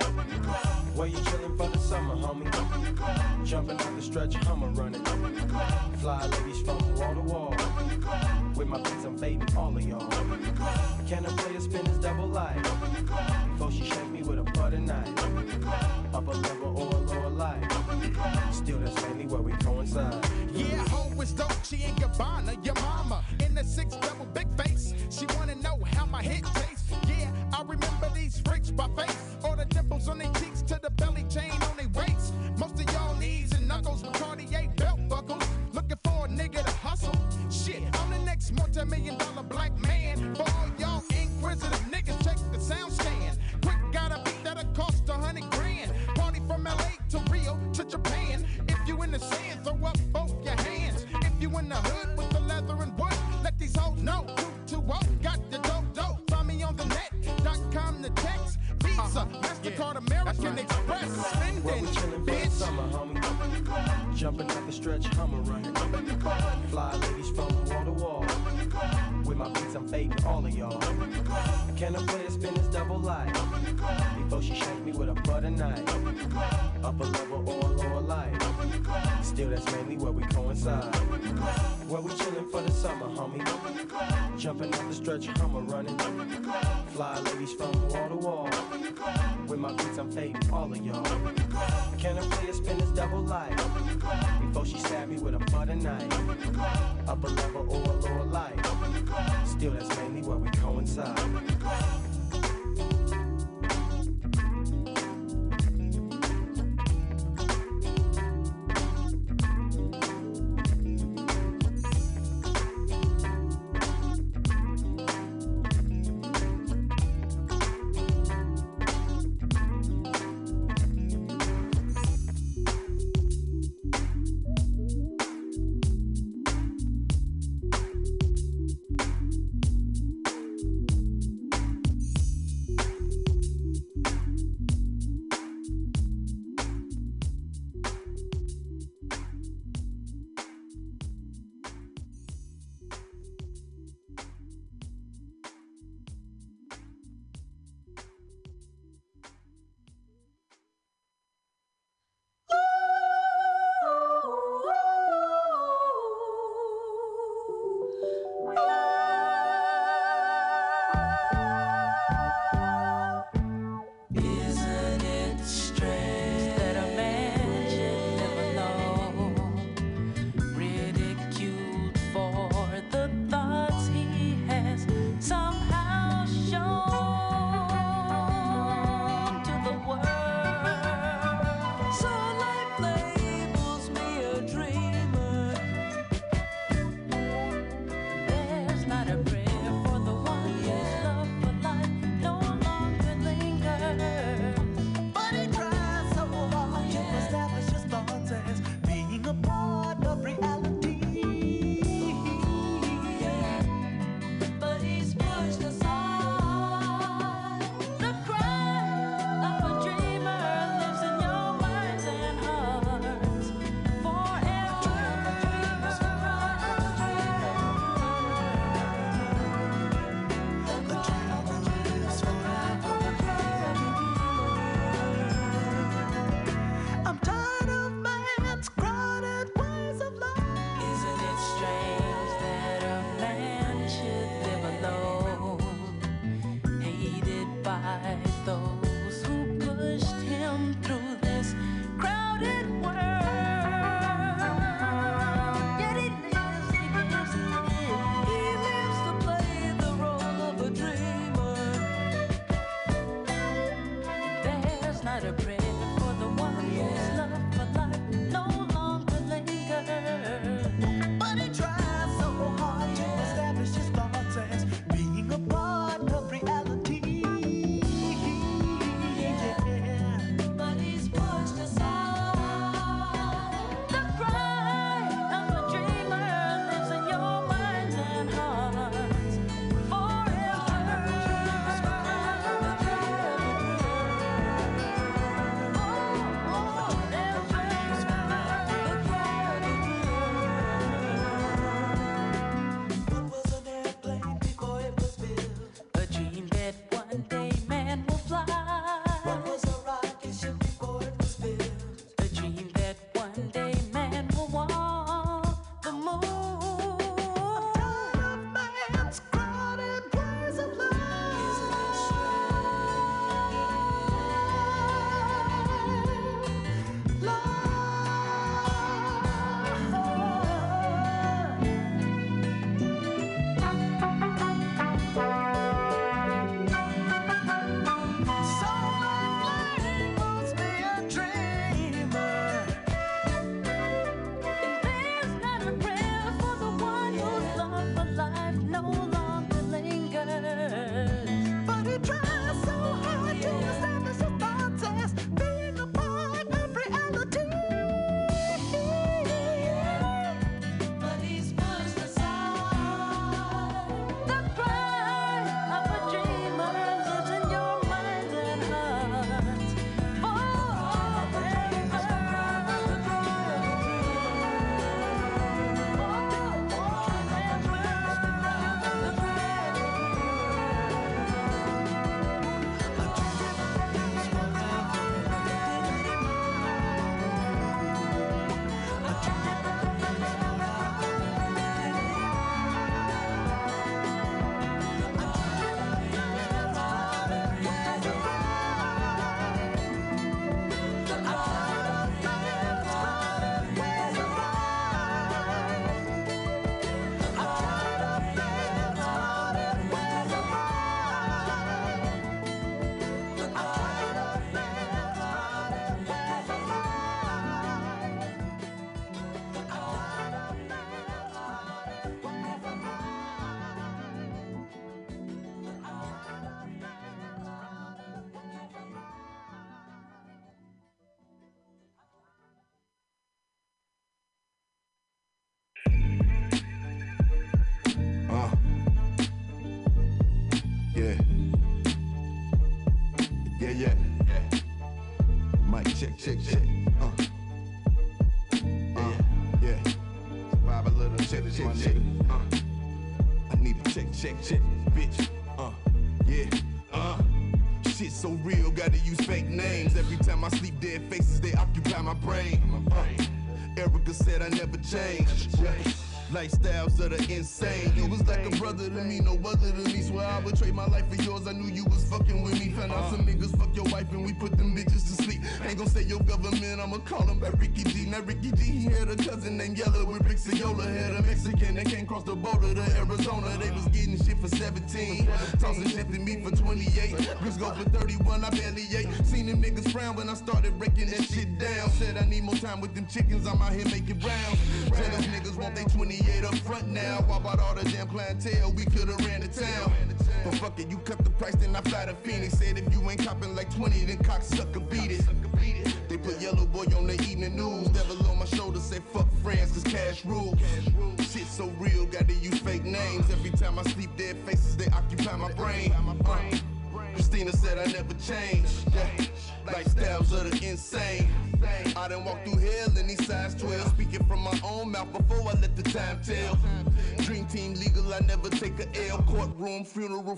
Where you chillin' for the summer, homie? Jumping out the stretch, Hummer running. Fly ladies from wall to wall. With my beats, I'm fading all of y'all. Can a player spin his double life? Before she shake me with a butter knife. Level or lower life. Still, that's mainly where we coincide. Yeah, ho is Dolce and Gabbana, your mama in the six double big face. She wanna know how my hit tastes. Yeah, I remember these freaks by face, All the dimples on their cheeks to the belly chain on their waist. Most of y'all knees and knuckles with Cartier belt buckles. Looking for a nigga to hustle. Shit, I'm the next multi-million dollar black man. For all y'all inquisitive niggas, check the sound Visa, MasterCard, American Express. Spending, we chillin' for the summer, homie? Jumping out the stretch, Hummer running. Fly ladies from wall to wall. With my beats, I'm fading all of y'all. I can't a player spin this double life? Before she shake me with a butter knife. Upper level or lower life. Still, that's mainly where we coincide. Where we chillin' for the summer, homie? Jumping on the stretch, Hummer running. Fly ladies from wall to wall. With my beats, I'm fading all of y'all. Can a player spin his double life? Before she stab me with a butter knife. Upper level or a lower life. Still, that's mainly where we coincide.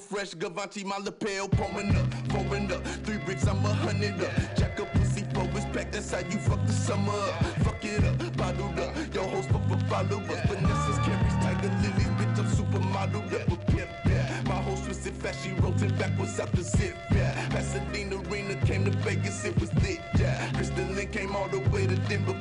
Fresh. Gavanti, my lapel. Pouring up, pouring up. Three bricks, I'm a hundred up. Jack up pussy for respect. That's how you fuck the summer up. Fuck it up, bottled up. Your host for followers. Vanessa's carries tiger lilies. Bitch, I'm supermodel. Up with pimp. Yeah. My host was in fast. She rotating backwards out the zip. Yeah. Pasadena Arena came to Vegas. It was lit. Yeah. Crystal Lynn came all the way to Denver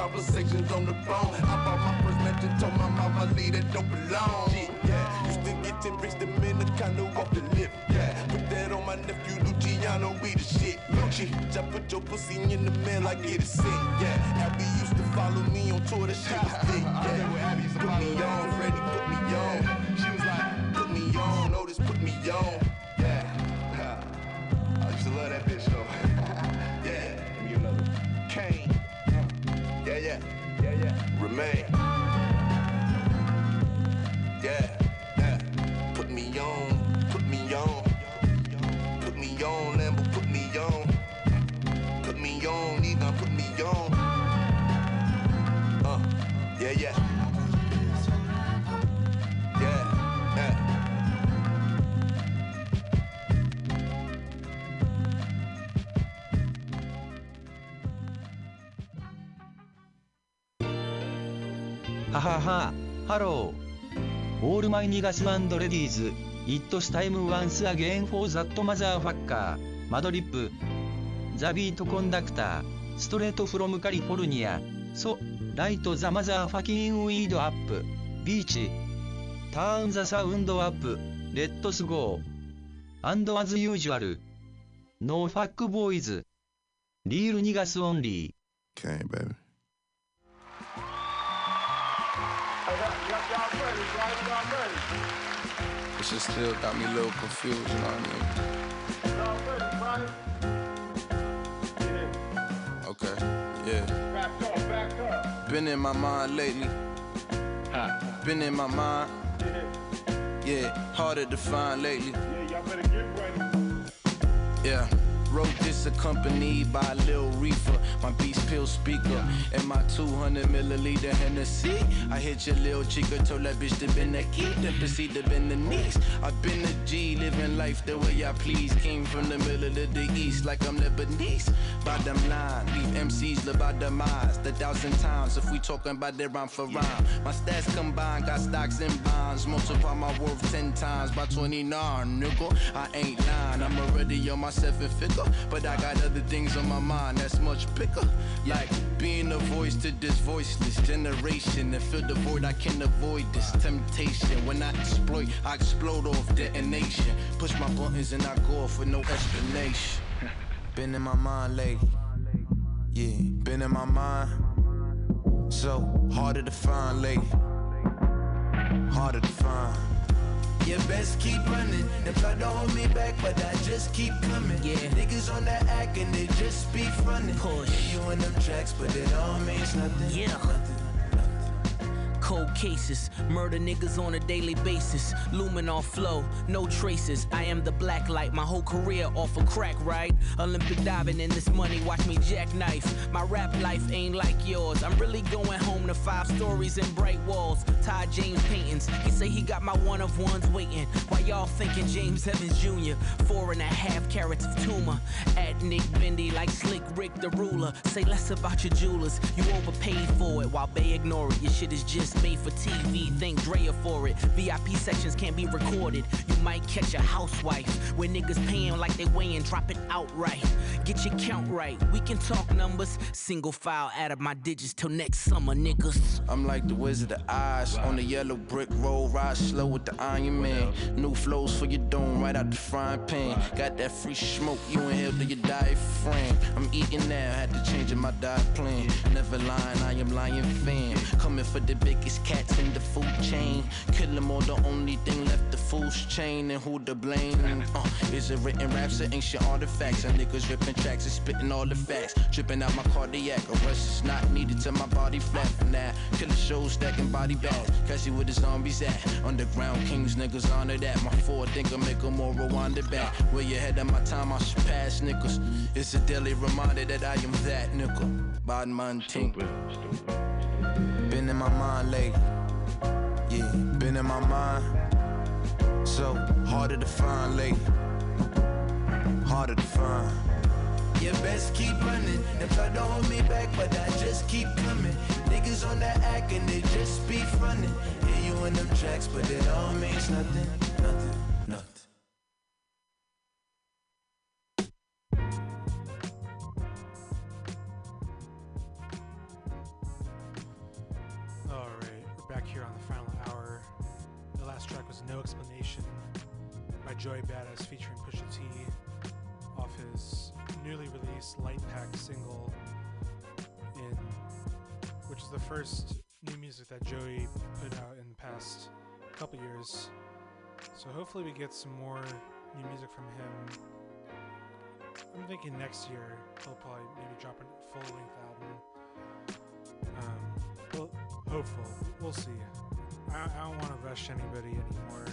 conversations on the phone. I bought my first mansion. Told my mama leave that don't belong. Shit, yeah. Used to get 10 bricks. The minute kinda off the lift. Yeah. Put that on my nephew Luciano. We the shit. Lucci. Just put your pussy in the mail. I get it sick. Yeah. Abby used to follow me on tour. That shit was thick. Yeah. Put me on. Freddie put me on. She was like, put me on. Notice put me on. Yeah. I used to love that bitch though. Remain. Yeah. Yeah. Put me on. Put me on. Put me on, Lambo, put me on. Put me on, Nina, put me on. Uh, yeah. Yeah, は、ハロー。オールマイニガスアンドレディーズ、It's time once again for that motherfucker, マドリップ。ザビートコンダクター、ストレートフロムカリフォルニア。ソ、ライトザマザーファキンウィードアップ。ビーチ。ターンザサウンドアップ。レッドスゴー。アンドアズユージュアル。ノーファックボーイズ。リールニガスオンリー。Okay, baby. It just still got me a little confused, you know what I mean? Okay, yeah. Been in my mind lately. Been in my mind. Yeah, harder to find lately. Yeah. Wrote this accompanied by Lil Reefer, my Beast Pill speaker, and my 200 milliliter Hennessy. I hit your little chica, told that bitch to bend the key, then proceed to bend the knees. I've been a G, living life the way I please. Came from the middle of the east, like I'm Lebanese. Bottom line, leave MCs live by demise. The thousand times if we talking about their rhyme for rhyme. My stats combined, got stocks and bonds. Multiply my worth 10 times by 29, nigga. I ain't lying, I'm already on my seven figure. But I got other things on my mind that's much bigger. Like being a voice to this voiceless generation. And fill the void, I can't avoid this temptation. When I exploit, I explode off detonation. Push my buttons and I go off with no explanation. Been in my mind lately. Yeah, been in my mind. So harder to find lately. Harder to find. You best keep running. Them try to hold me back, but I just keep coming. Yeah. Niggas on that act and they just be fronting. Push. You in them tracks, but it all means nothing. Yeah. Cold cases, murder niggas on a daily basis. Luminol flow, no traces. I am the black light, my whole career off a crack, right? Olympic diving in this money, watch me jackknife. My rap life ain't like yours. I'm really going home to five stories and bright walls. Todd James paintings. He say he got my one of ones waiting. While y'all thinking James Evans Jr. Four and a half carats of tumor. At Nick Bendy like Slick Rick the ruler. Say less about your jewelers. You overpaid for it while they ignore it. Your shit is just made for TV. Thank Drea for it. VIP sections can't be recorded. You might catch a housewife where niggas paying like they weighing. Drop it outright. Get your count right. We can talk numbers. Single file out of my digits till next summer, niggas. I'm like the Wizard of Oz on the yellow brick road, ride slow with the Iron Man. New flows for your dome, right out the frying pan. Got that free smoke, you inhale to your diaphragm. I'm eating now, had to change my diet plan. Never lying, I am lying fan. Coming for the biggest cats in the food chain. Kill 'em all, the only thing left the food's chain. And who to blame? Uh, is it written raps or ancient artifacts? And niggas ripping tracks and spitting all the facts. Tripping out my cardiac, arrest is not needed till my body flat now. Killer shows stacking body bags. Catch you where the zombies at. Underground kings, niggas honor that. My four think thinker make 'em more rewind it back. Way ahead of my time, I surpass niggas. It's a daily reminder that I am that nigga. Bad man ting. Been in my mind lately. Yeah, been in my mind. So harder to find lately. Harder to find. You best keep running. Them try to hold me back, but I just keep coming. Niggas on that act and they just be fronting. Hear you in them tracks, but it all means nothing, nothing. Track was No Explanation by Joey Badass featuring Pusha T off his newly released Light Pack single in which is the first new music that Joey put out in the past couple years. So hopefully we get some more new music from him. I'm thinking next year he'll probably maybe drop a full length album. Um, well, hopeful. We'll see. I, I don't want to rush anybody anymore.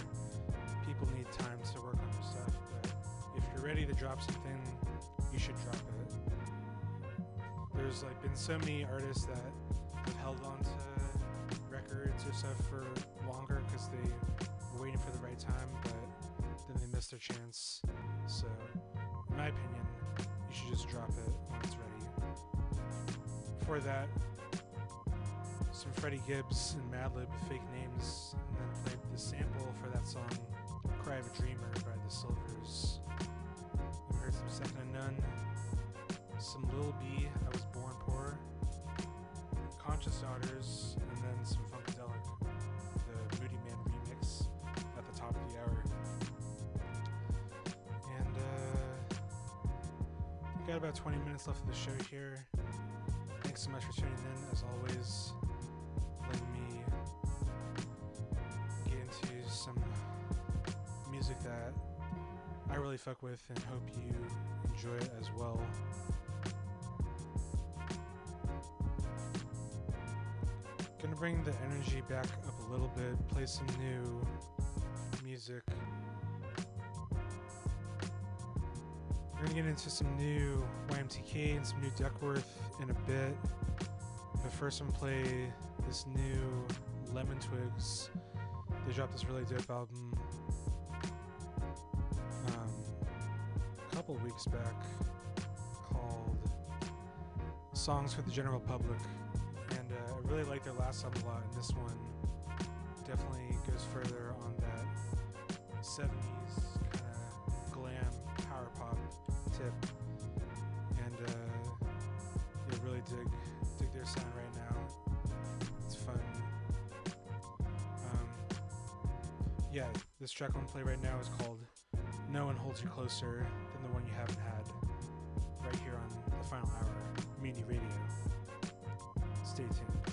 People need time to work on their stuff, but if you're ready to drop something, you should drop it. There's like been so many artists that have held on to records or stuff for longer because they were waiting for the right time, but then they missed their chance. So, in my opinion, you should just drop it when it's ready. For that, some Freddie Gibbs and Madlib fake names, and then played the sample for that song "Cry of a Dreamer" by the Silvers. We heard some Second and None, some Lil B, "I Was Born Poor," Conscious Daughters, and then some Funkadelic, the Moodymann remix at the top of the hour. And uh, got about 20 minutes left of the show here. Thanks so much for tuning in, as always that I really fuck with and hope you enjoy it as well. Gonna bring the energy back up a little bit, play some new music. We're gonna get into some new YMTK and some new Duckwrth in a bit. But first, I'm gonna play this new Lemon Twigs. They dropped this really dope album couple weeks back called Songs for the General Public. And uh, I really like their last album a lot, and this one definitely goes further on that 70s kind of glam power pop tip. And uh, really dig dig their sound right now. It's fun. Um, yeah, this track I'm gonna play right now is called "No One Holds You Closer You Haven't Had." Right here on the final hour, Mutiny Radio. Stay tuned.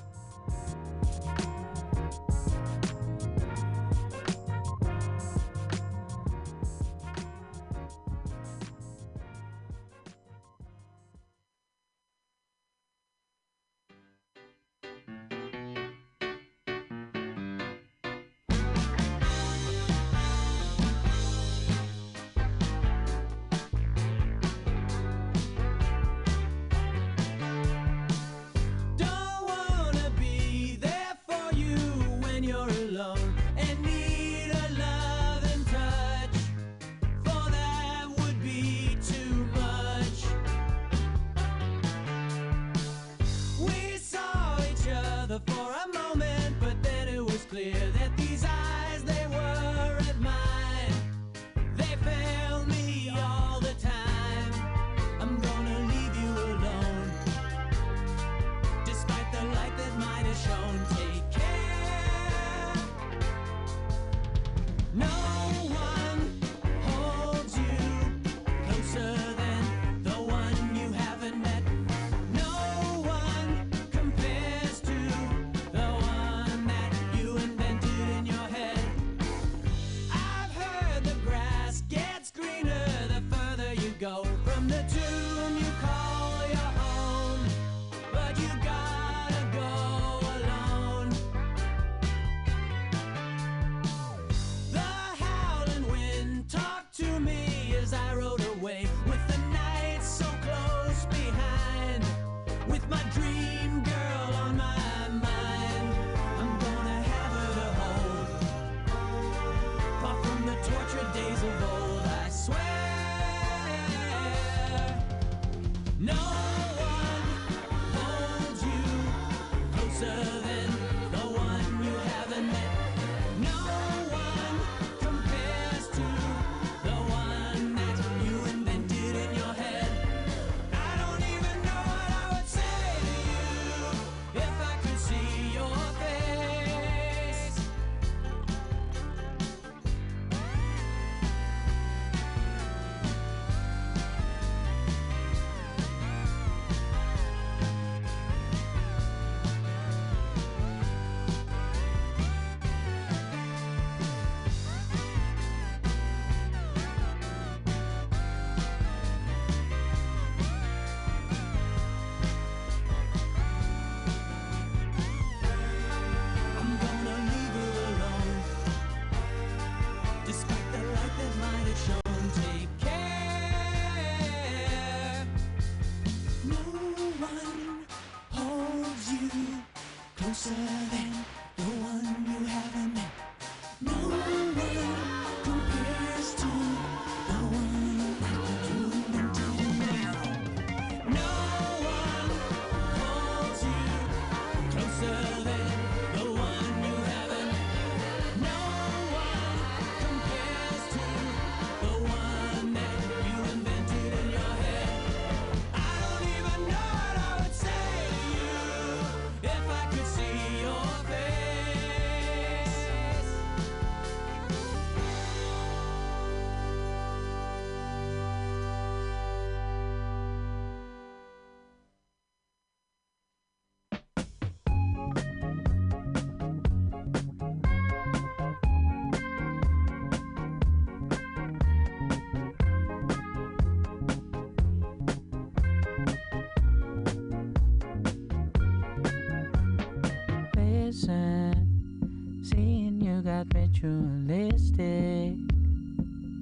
Ritualistic.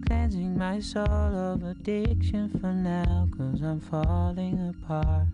Cleansing my soul of addiction for now, cause I'm falling apart.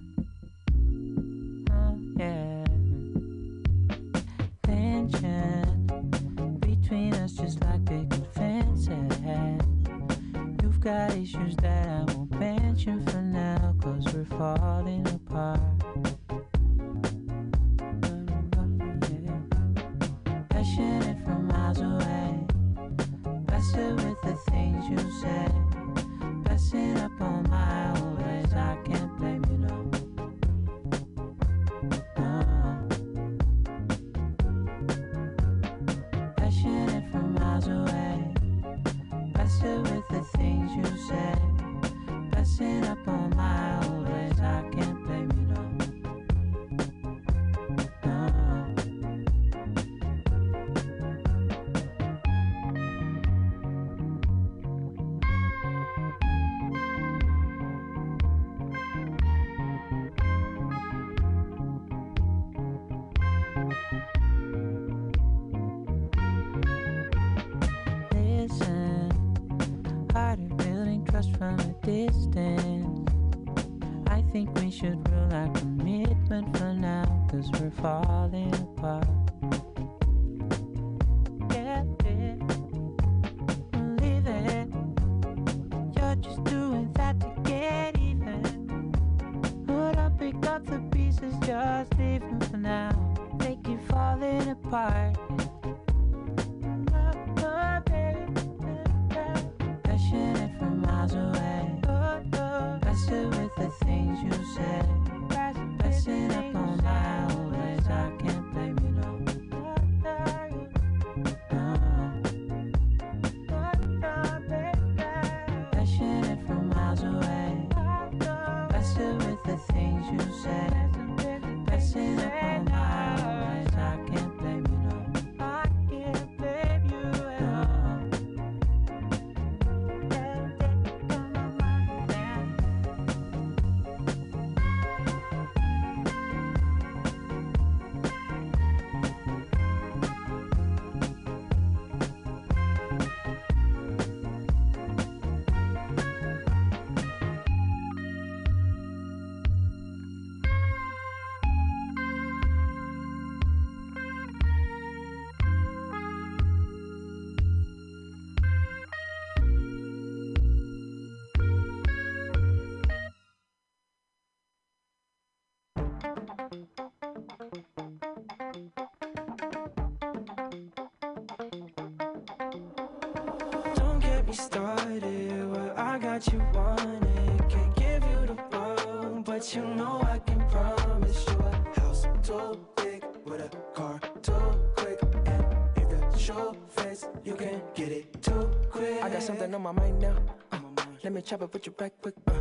Got you wanted. Can't give you the world, but you know I can promise you a house too big with a car too quick. And if the show fits, you can get it too quick. I got something on my mind now. Uh, let me chop it with you back quick. Uh,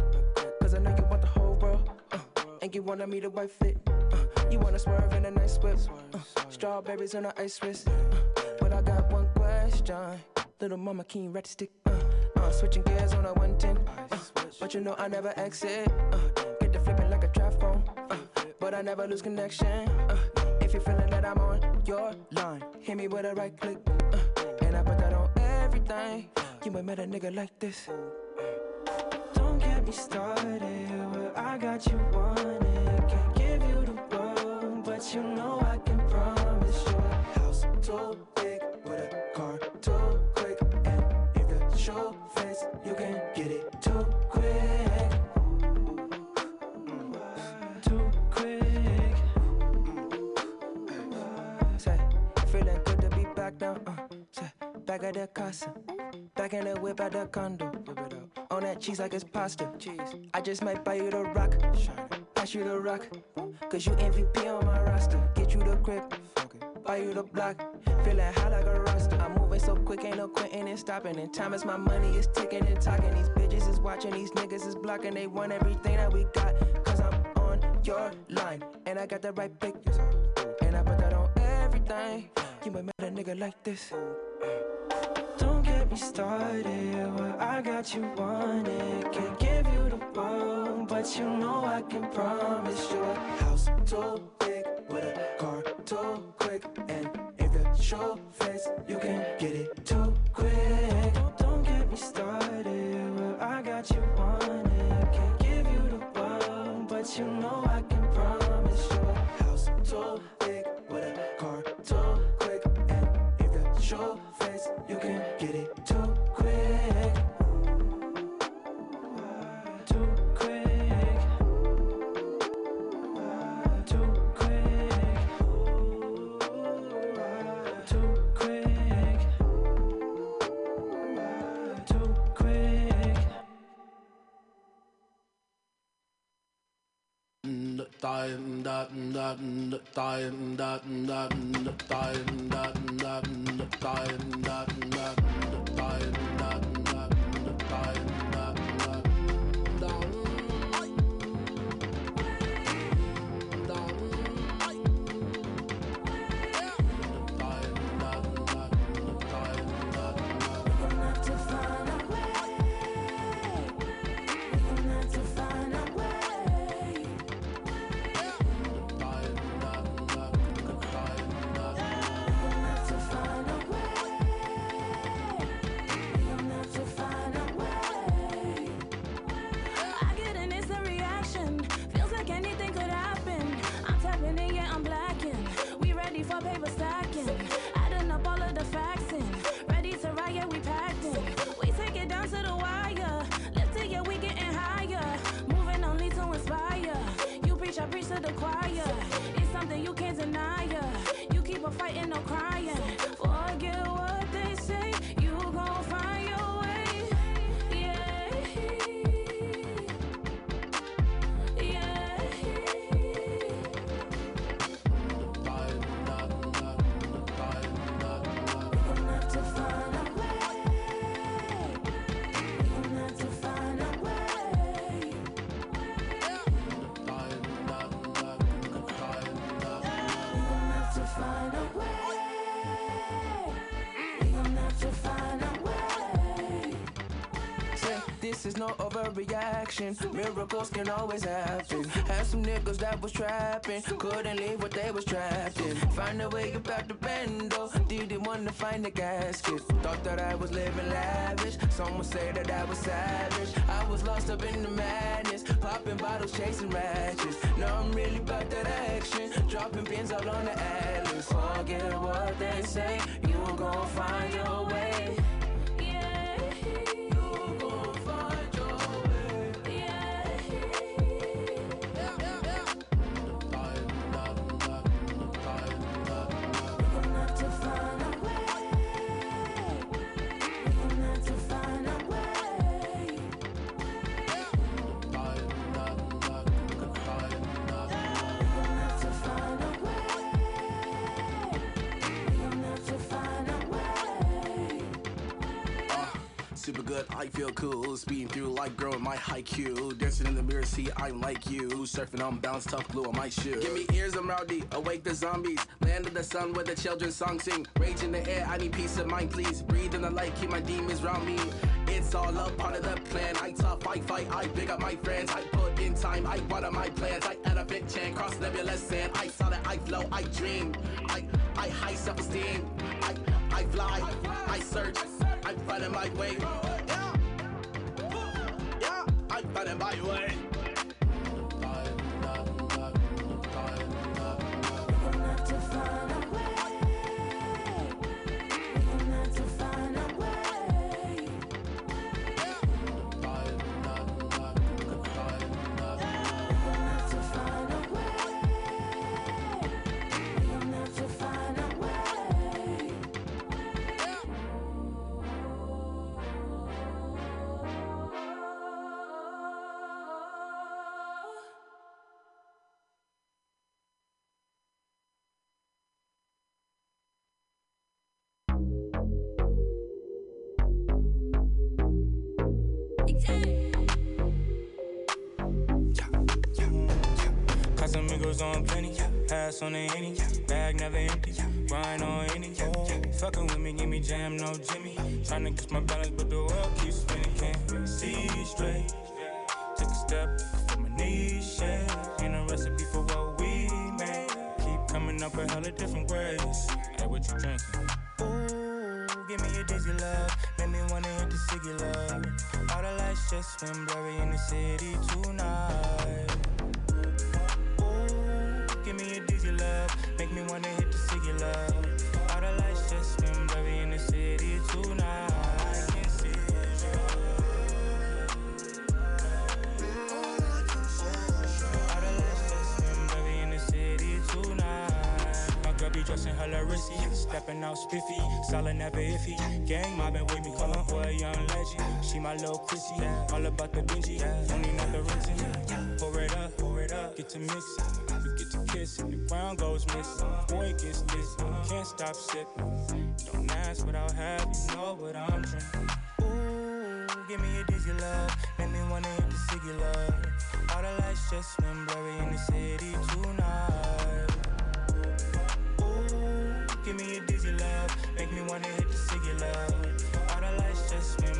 Cause I know you want the whole world. Uh, and you wanna meet a white fit. Uh, you wanna swerve in a nice whip. Uh, strawberries on a ice wrist. But I got one question. Little mama, can you red stick? Switching gears on a 110. Uh, but you know I never exit. Uh, get the flipping like a trap phone. Uh, but I never lose connection. Uh, if you're feeling that I'm on your line, hit me with a right click. Uh, and I put that on everything. You ain't met a nigga like this. Don't get me started where I got you wanted. Can't give you the world, but you know I can promise you a house too at the casa. Back in the whip at the condo. On that cheese like it's pasta. Cheese. I just might buy you the rock. Pass you the rock. Cause you MVP on my roster. Get you the grip. Buy you the block. Feeling high like a roster. I'm moving so quick, ain't no quitting and stopping. And time is my money, is ticking and talking. These bitches is watching, these niggas is blocking. They want everything that we got. Cause I'm on your line. And I got the right pick. And I put that on everything. You might met a nigga like this. Started where I got you wanted. Can't give you the world, but you know I can promise you a house too big with a car too quick. And if the show face, you can get it too quick. Don't, get me started. Well, I got you wanted. Can't give you the world, but you know I no overreaction. Miracles can always happen. Had some niggas that was trapping, couldn't leave what they was trapped in. Find a way about the bendo, didn't want to find the gasket. Thought that I was living lavish. Someone say that I was savage. I was lost up in the madness, popping bottles, chasing ratchets. Now I'm really about that action, dropping pins all on the atlas. Forget what they say, you gon' find your way. I'm like you. Surfing on bounce, tough glue on my shoe. Give me ears, I'm rowdy. Awake the zombies. Land of the sun where the children's song sing. Rage in the air, I need peace of mind, please. Breathe in the light, keep my demons round me. It's all a part of the plan. I tough, I fight, I big up my friends. I put in time, I water my plans. I elephant chant, cross nebulous sand. I saw that I flow, I dream. I, I high self-esteem. I, I fly, I search, I'm finding my way. Yeah, yeah, I'm finding my way. Ass on the henny, bag never empty, grind on any. Fucking with me, give me jam, no Jimmy. Tryna catch my balance, but the world keeps spinning, can't see straight. Take a step, put my knees shake. Ain't a recipe for what we made. Keep coming up with hella the different ways. Hey, what you drinking? Give me a dizzy love. Make me wanna hit the ciggy love. All the lights just swim blurry in the city tonight. Ooh, give me a dizzy love. Make me wanna hit the ciggy love. All the lights just swim blurry in the city tonight. I can see All the lights just swim blurry in the city tonight. My girl be dressing hella risky, stepping out spiffy, solid never iffy. Gang mobbing with me, callin' for a young legend. She my little Chrissy, all about the Benji, don't need nothing written. Pour it up, pour it up, get to mixing, get to kissing. The ground goes missing, boy gets this, can't stop sipping. Don't ask what I'll have, you know what I'm drinking. Ooh, give me a dizzy love, make me wanna hit the ciggy love. All the lights just swim blurry in the city tonight. Ooh, give me a dizzy love, make me wanna hit the ciggy love. All the lights just swim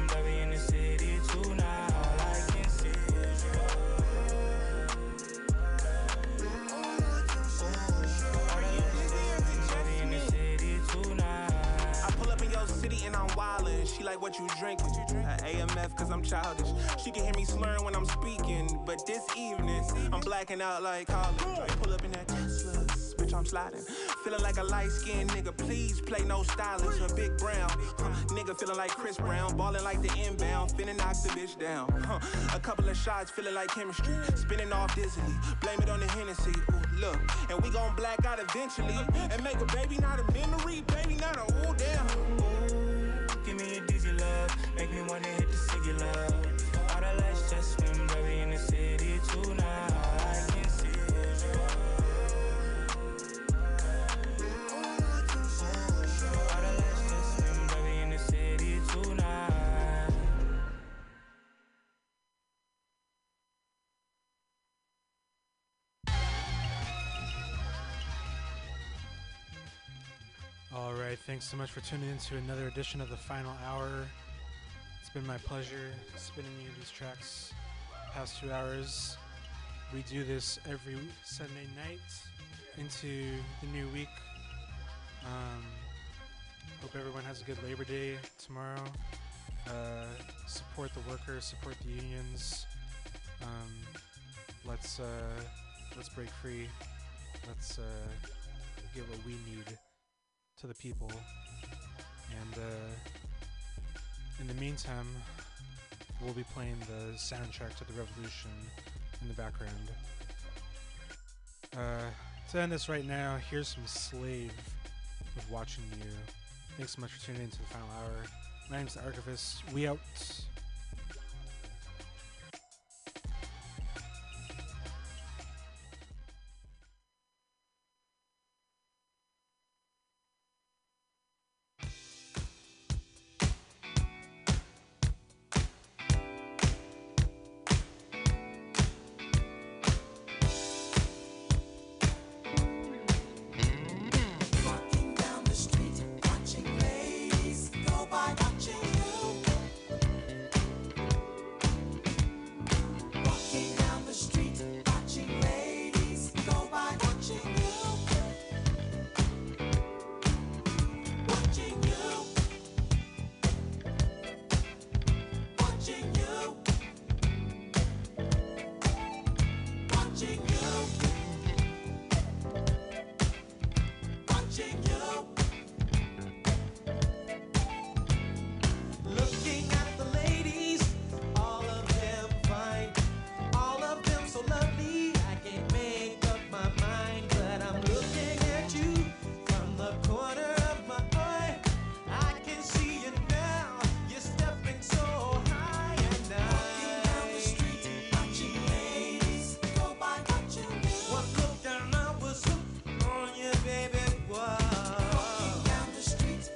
what you drinking? Uh, AMF cause I'm childish. She can hear me slurring when I'm speaking, but this evening I'm blacking out like college. Pull up in that Tesla, bitch I'm sliding. Feeling like a light skinned nigga, please play no stylist. A big brown, huh, nigga feeling like Chris Brown, balling like the inbound, finna knock the bitch down. Huh, a couple of shots feeling like chemistry, spinning off dizzily. Blame it on the Hennessy. Ooh, look, and we gon' black out eventually and make a baby not a memory, baby not a ooh damn. Ooh, Give me a dizzy make me wanna hit the. All the lights just swim blurry in the city tonight. I can see. All right, thanks so much for tuning in to another edition of the final hour. It's been my pleasure spinning you these tracks past two hours. We do this every Sunday night into the new week. Um, hope everyone has a good Labor Day tomorrow. Uh, support the workers, support the unions. Um, let's uh, let's break free. Let's uh, what we need to the people. And uh, in the meantime, we'll be playing the soundtrack to the revolution in the background. Uh, to end this right now, here's some Slave with Watching You. Thanks so much for tuning in to the final hour. My name's the Archivist. We out.